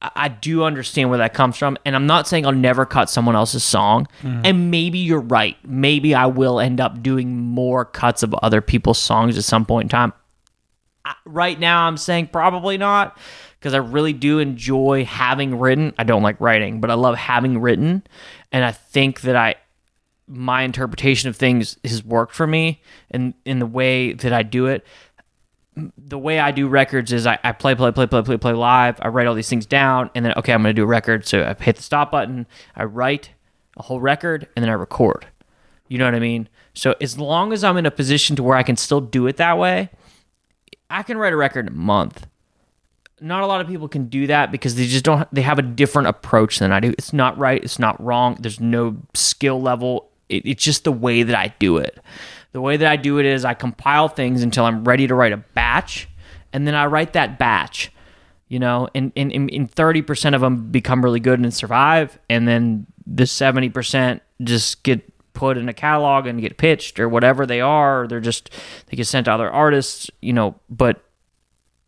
I- I do understand where that comes from, and I'm not saying I'll never cut someone else's song. Mm-hmm. And maybe you're right. Maybe I will end up doing more cuts of other people's songs at some point in time right now I'm saying probably not because I really do enjoy having written. I don't like writing, but I love having written, and I think that I my interpretation of things has worked for me and in the way that I do it. The way I do records is I, I play, play, play, play, play, play live. I write all these things down, and then okay, I'm going to do a record. So I hit the stop button. I write a whole record, and then I record. You know what I mean? So as long as I'm in a position to where I can still do it that way, I can write a record a month. Not a lot of people can do that because they just don't. They have a different approach than I do. It's not right. It's not wrong. There's no skill level. It, it's just the way that I do it. The way that I do it is I compile things until I'm ready to write a batch, and then I write that batch. You know, and and and- thirty percent of them become really good and survive, and then the seventy percent just get put in a catalog and get pitched or whatever they are. They're just they get sent to other artists. You know, but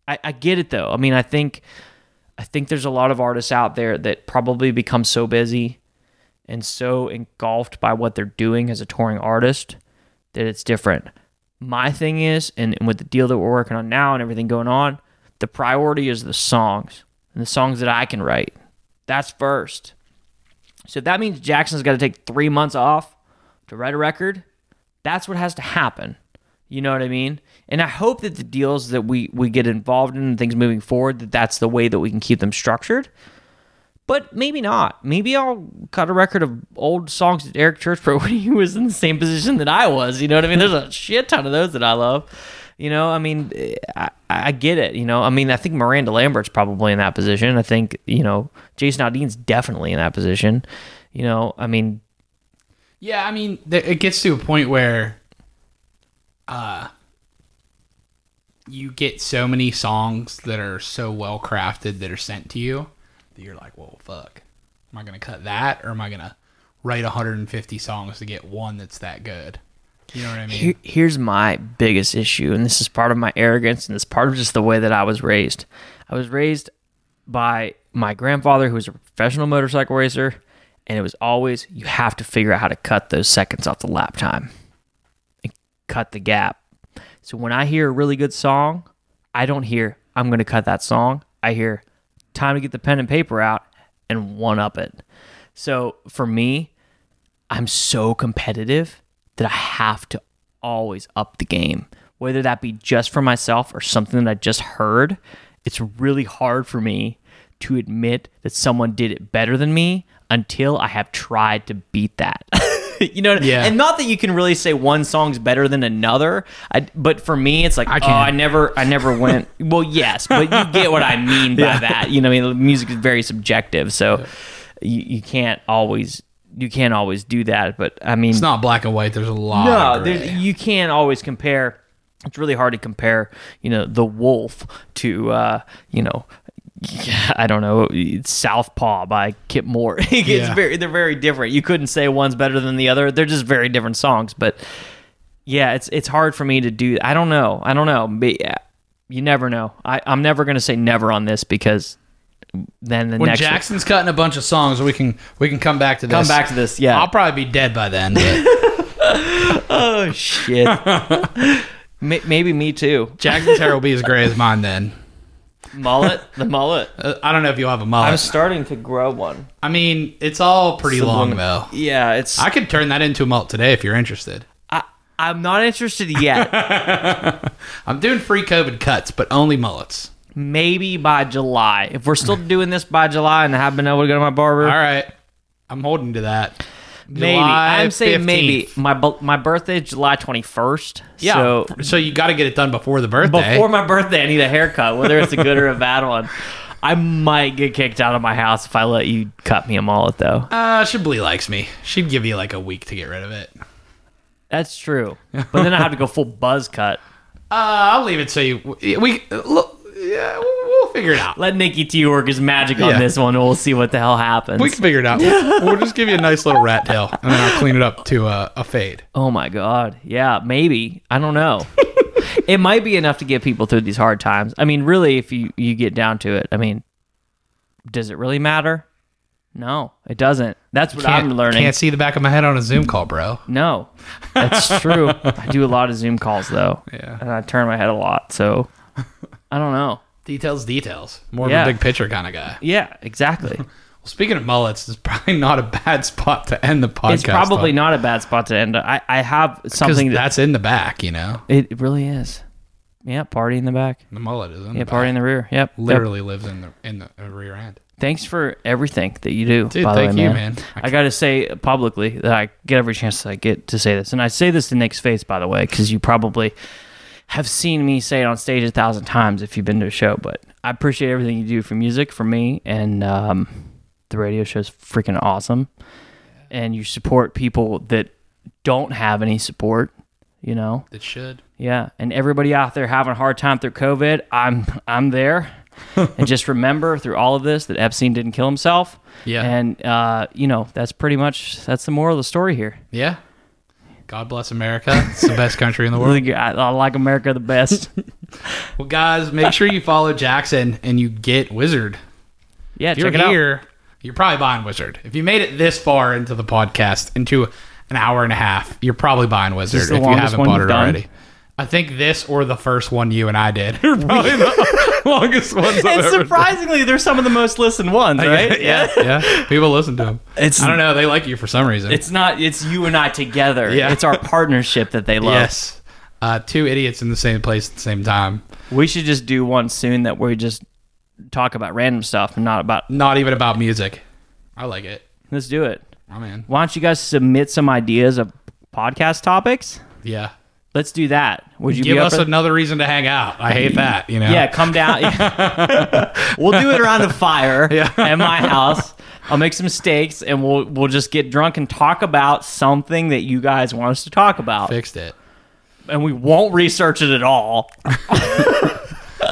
I, I get it though. I mean, I think I think there's a lot of artists out there that probably become so busy and so engulfed by what they're doing as a touring artist that it's different. My thing is, and, and with the deal that we're working on now and everything going on, the priority is the songs and the songs that I can write. That's first. So that means Jackson's got to take three months off to write a record. That's what has to happen. You know what I mean? And I hope that the deals that we we get involved in and things moving forward that that's the way that we can keep them structured. But maybe not. Maybe I'll cut a record of old songs that Eric Church wrote when he was in the same position that I was. You know what I mean? There's a shit ton of those that I love. You know, I mean, I, I get it. You know, I mean, I think Miranda Lambert's probably in that position. I think, you know, Jason Aldean's definitely in that position. You know, I mean, Yeah, I mean, it gets to a point where, uh, you get so many songs that are so well crafted that are sent to you that you're like, well, fuck, am I gonna cut that or am I gonna write 150 songs to get one that's that good? You know what I mean? Here, here's my biggest issue, and this is part of my arrogance, and it's part of just the way that I was raised. I was raised by my grandfather, who was a professional motorcycle racer, and it was always you have to figure out how to cut those seconds off the lap time and cut the gap. So when I hear a really good song, I don't hear I'm going to cut that song. I hear time to get the pen and paper out and one up it. So for me, I'm so competitive that I have to always up the game, whether that be just for myself or something that I just heard. It's really hard for me to admit that someone did it better than me until I have tried to beat that. you know, Yeah. and not that you can really say one song's better than another, I, but for me, it's like I oh, I never, I never went. well, yes, but you get what I mean by that. You know, I mean, music is very subjective, so you, you can't always, you can't always do that. But I mean, it's not black and white. There's a lot. no, you can't always compare. It's really hard to compare, you know, the wolf to, uh, you know, I don't know, Southpaw by Kip Moore. it's Yeah. very, they're very different. You couldn't say one's better than the other. They're just very different songs. But yeah, it's it's hard for me to do. I don't know. I don't know. But yeah, you never know. I, I'm never going to say never on this because then the when next Jackson's cutting a bunch of songs, we can we can come back to this. come back to this. Yeah. I'll probably be dead by then. But oh shit. Maybe me too. Jackson's hair will be as gray as mine then. Mullet, the mullet. Uh, I don't know if you'll have a mullet. I'm starting to grow one. I mean, it's all pretty Some long woman- though. Yeah, it's. I could turn that into a mullet today if you're interested. I, I'm not interested yet. I'm doing free COVID cuts, but only mullets. maybe by July. If we're still doing this by July and I haven't been able to go to my barber, All right, I'm holding to that. Maybe. July I'm saying maybe. My bu- my birthday is July 21st. Yeah, So so, you got to get it done before the birthday. before my birthday, I need a haircut, whether it's a good or a bad one. I might get kicked out of my house if I let you cut me a mullet, though. uh, Shibley likes me. She'd give you like a week to get rid of it. Uh, That's true. But then I have to go full buzz cut. I'll leave it so you we look. Yeah, we'll, we'll figure it out. Let Nikki T work his magic on Yeah. this one, and we'll see what the hell happens. We can figure it out. We'll, we'll just give you a nice little rat tail, and then I'll clean it up to a, a fade. Oh my god. Yeah, maybe. I don't know. it might be enough to get people through these hard times. I mean, really if you you get down to it. I mean, does it really matter? No, it doesn't. That's what I'm learning. Can't see the back of my head on a Zoom call, bro. No. That's true. I do a lot of Zoom calls though. Yeah. And I turn my head a lot, so I don't know. Details, details. More Yeah. of a big picture kind of guy. Yeah, exactly. Well, speaking of mullets, it's probably not a bad spot to end the podcast. it's probably on. not a bad spot to end. I I have something that that's in the back. You know, it really is. Yeah, party in the back. the mullet is in Yeah, the party in the rear. Yep. Yep. Literally lives in the in the rear end. Thanks for everything that you do. Dude, by thank way, you, man. man. I got to say publicly that I get every chance I get to say this, and I say this to Nick's face, by the way, because you probably have seen me say it on stage a thousand times if you've been to a show. But I appreciate everything you do for music, for me, and um, the radio show is freaking awesome. And you support people that don't have any support. You know, It should. yeah, and everybody out there having a hard time through COVID, I'm I'm there. and just remember through all of this that Epstein didn't kill himself. Yeah. And uh, you know, that's pretty much that's the moral of the story here. Yeah. God bless America. It's the best country in the world. I, I like America the best. Well, guys, make sure you follow Jackson and you get Wizard. yeah, If you're check it out. you're probably buying Wizard. If you made it this far into the podcast, into an hour and a half, you're probably buying Wizard if you haven't bought it done? already. I think this or the first one you and I did are probably the longest ones I've And ever surprisingly, they're some of the most listened ones, right? yeah, yeah. People listen to them. It's- I don't know. They like you for some reason. It's not. It's you and I together. Yeah. It's our partnership that they love. yes. Uh, two idiots in the same place at the same time. We should just do one soon that we just talk about random stuff and not about. Not even about music. I like it. Let's do it. Oh man. Why don't you guys submit some ideas of podcast topics? Yeah. Let's do that. Would you Give us for- another reason to hang out. I hate that. You know. Yeah, come down. we'll do it around a fire Yeah. at my house. I'll make some steaks and we'll we'll just get drunk and talk about something that you guys want us to talk about. Fixed it. And we won't research it at all.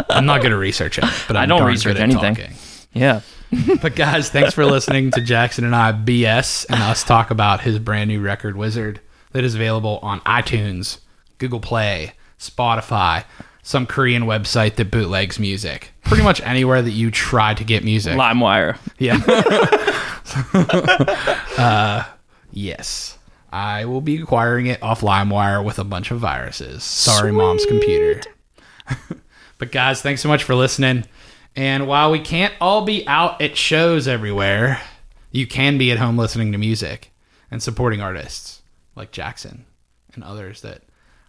I'm not gonna research it, but I'm don't research anything. talking. Yeah. But guys, thanks for listening to Jackson and I BS and us talk about his brand new record Wizard that is available on iTunes, Google Play, Spotify, some Korean website that bootlegs music. Pretty much anywhere that you try to get music. LimeWire. Yeah. uh, yes. I will be acquiring it off LimeWire with a bunch of viruses. Sorry, mom's computer. but guys, thanks so much for listening. And while we can't all be out at shows everywhere, you can be at home listening to music and supporting artists like Jackson and others that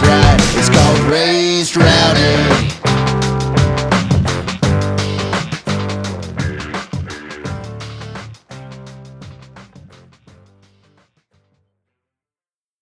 right. It's called raised Drowning.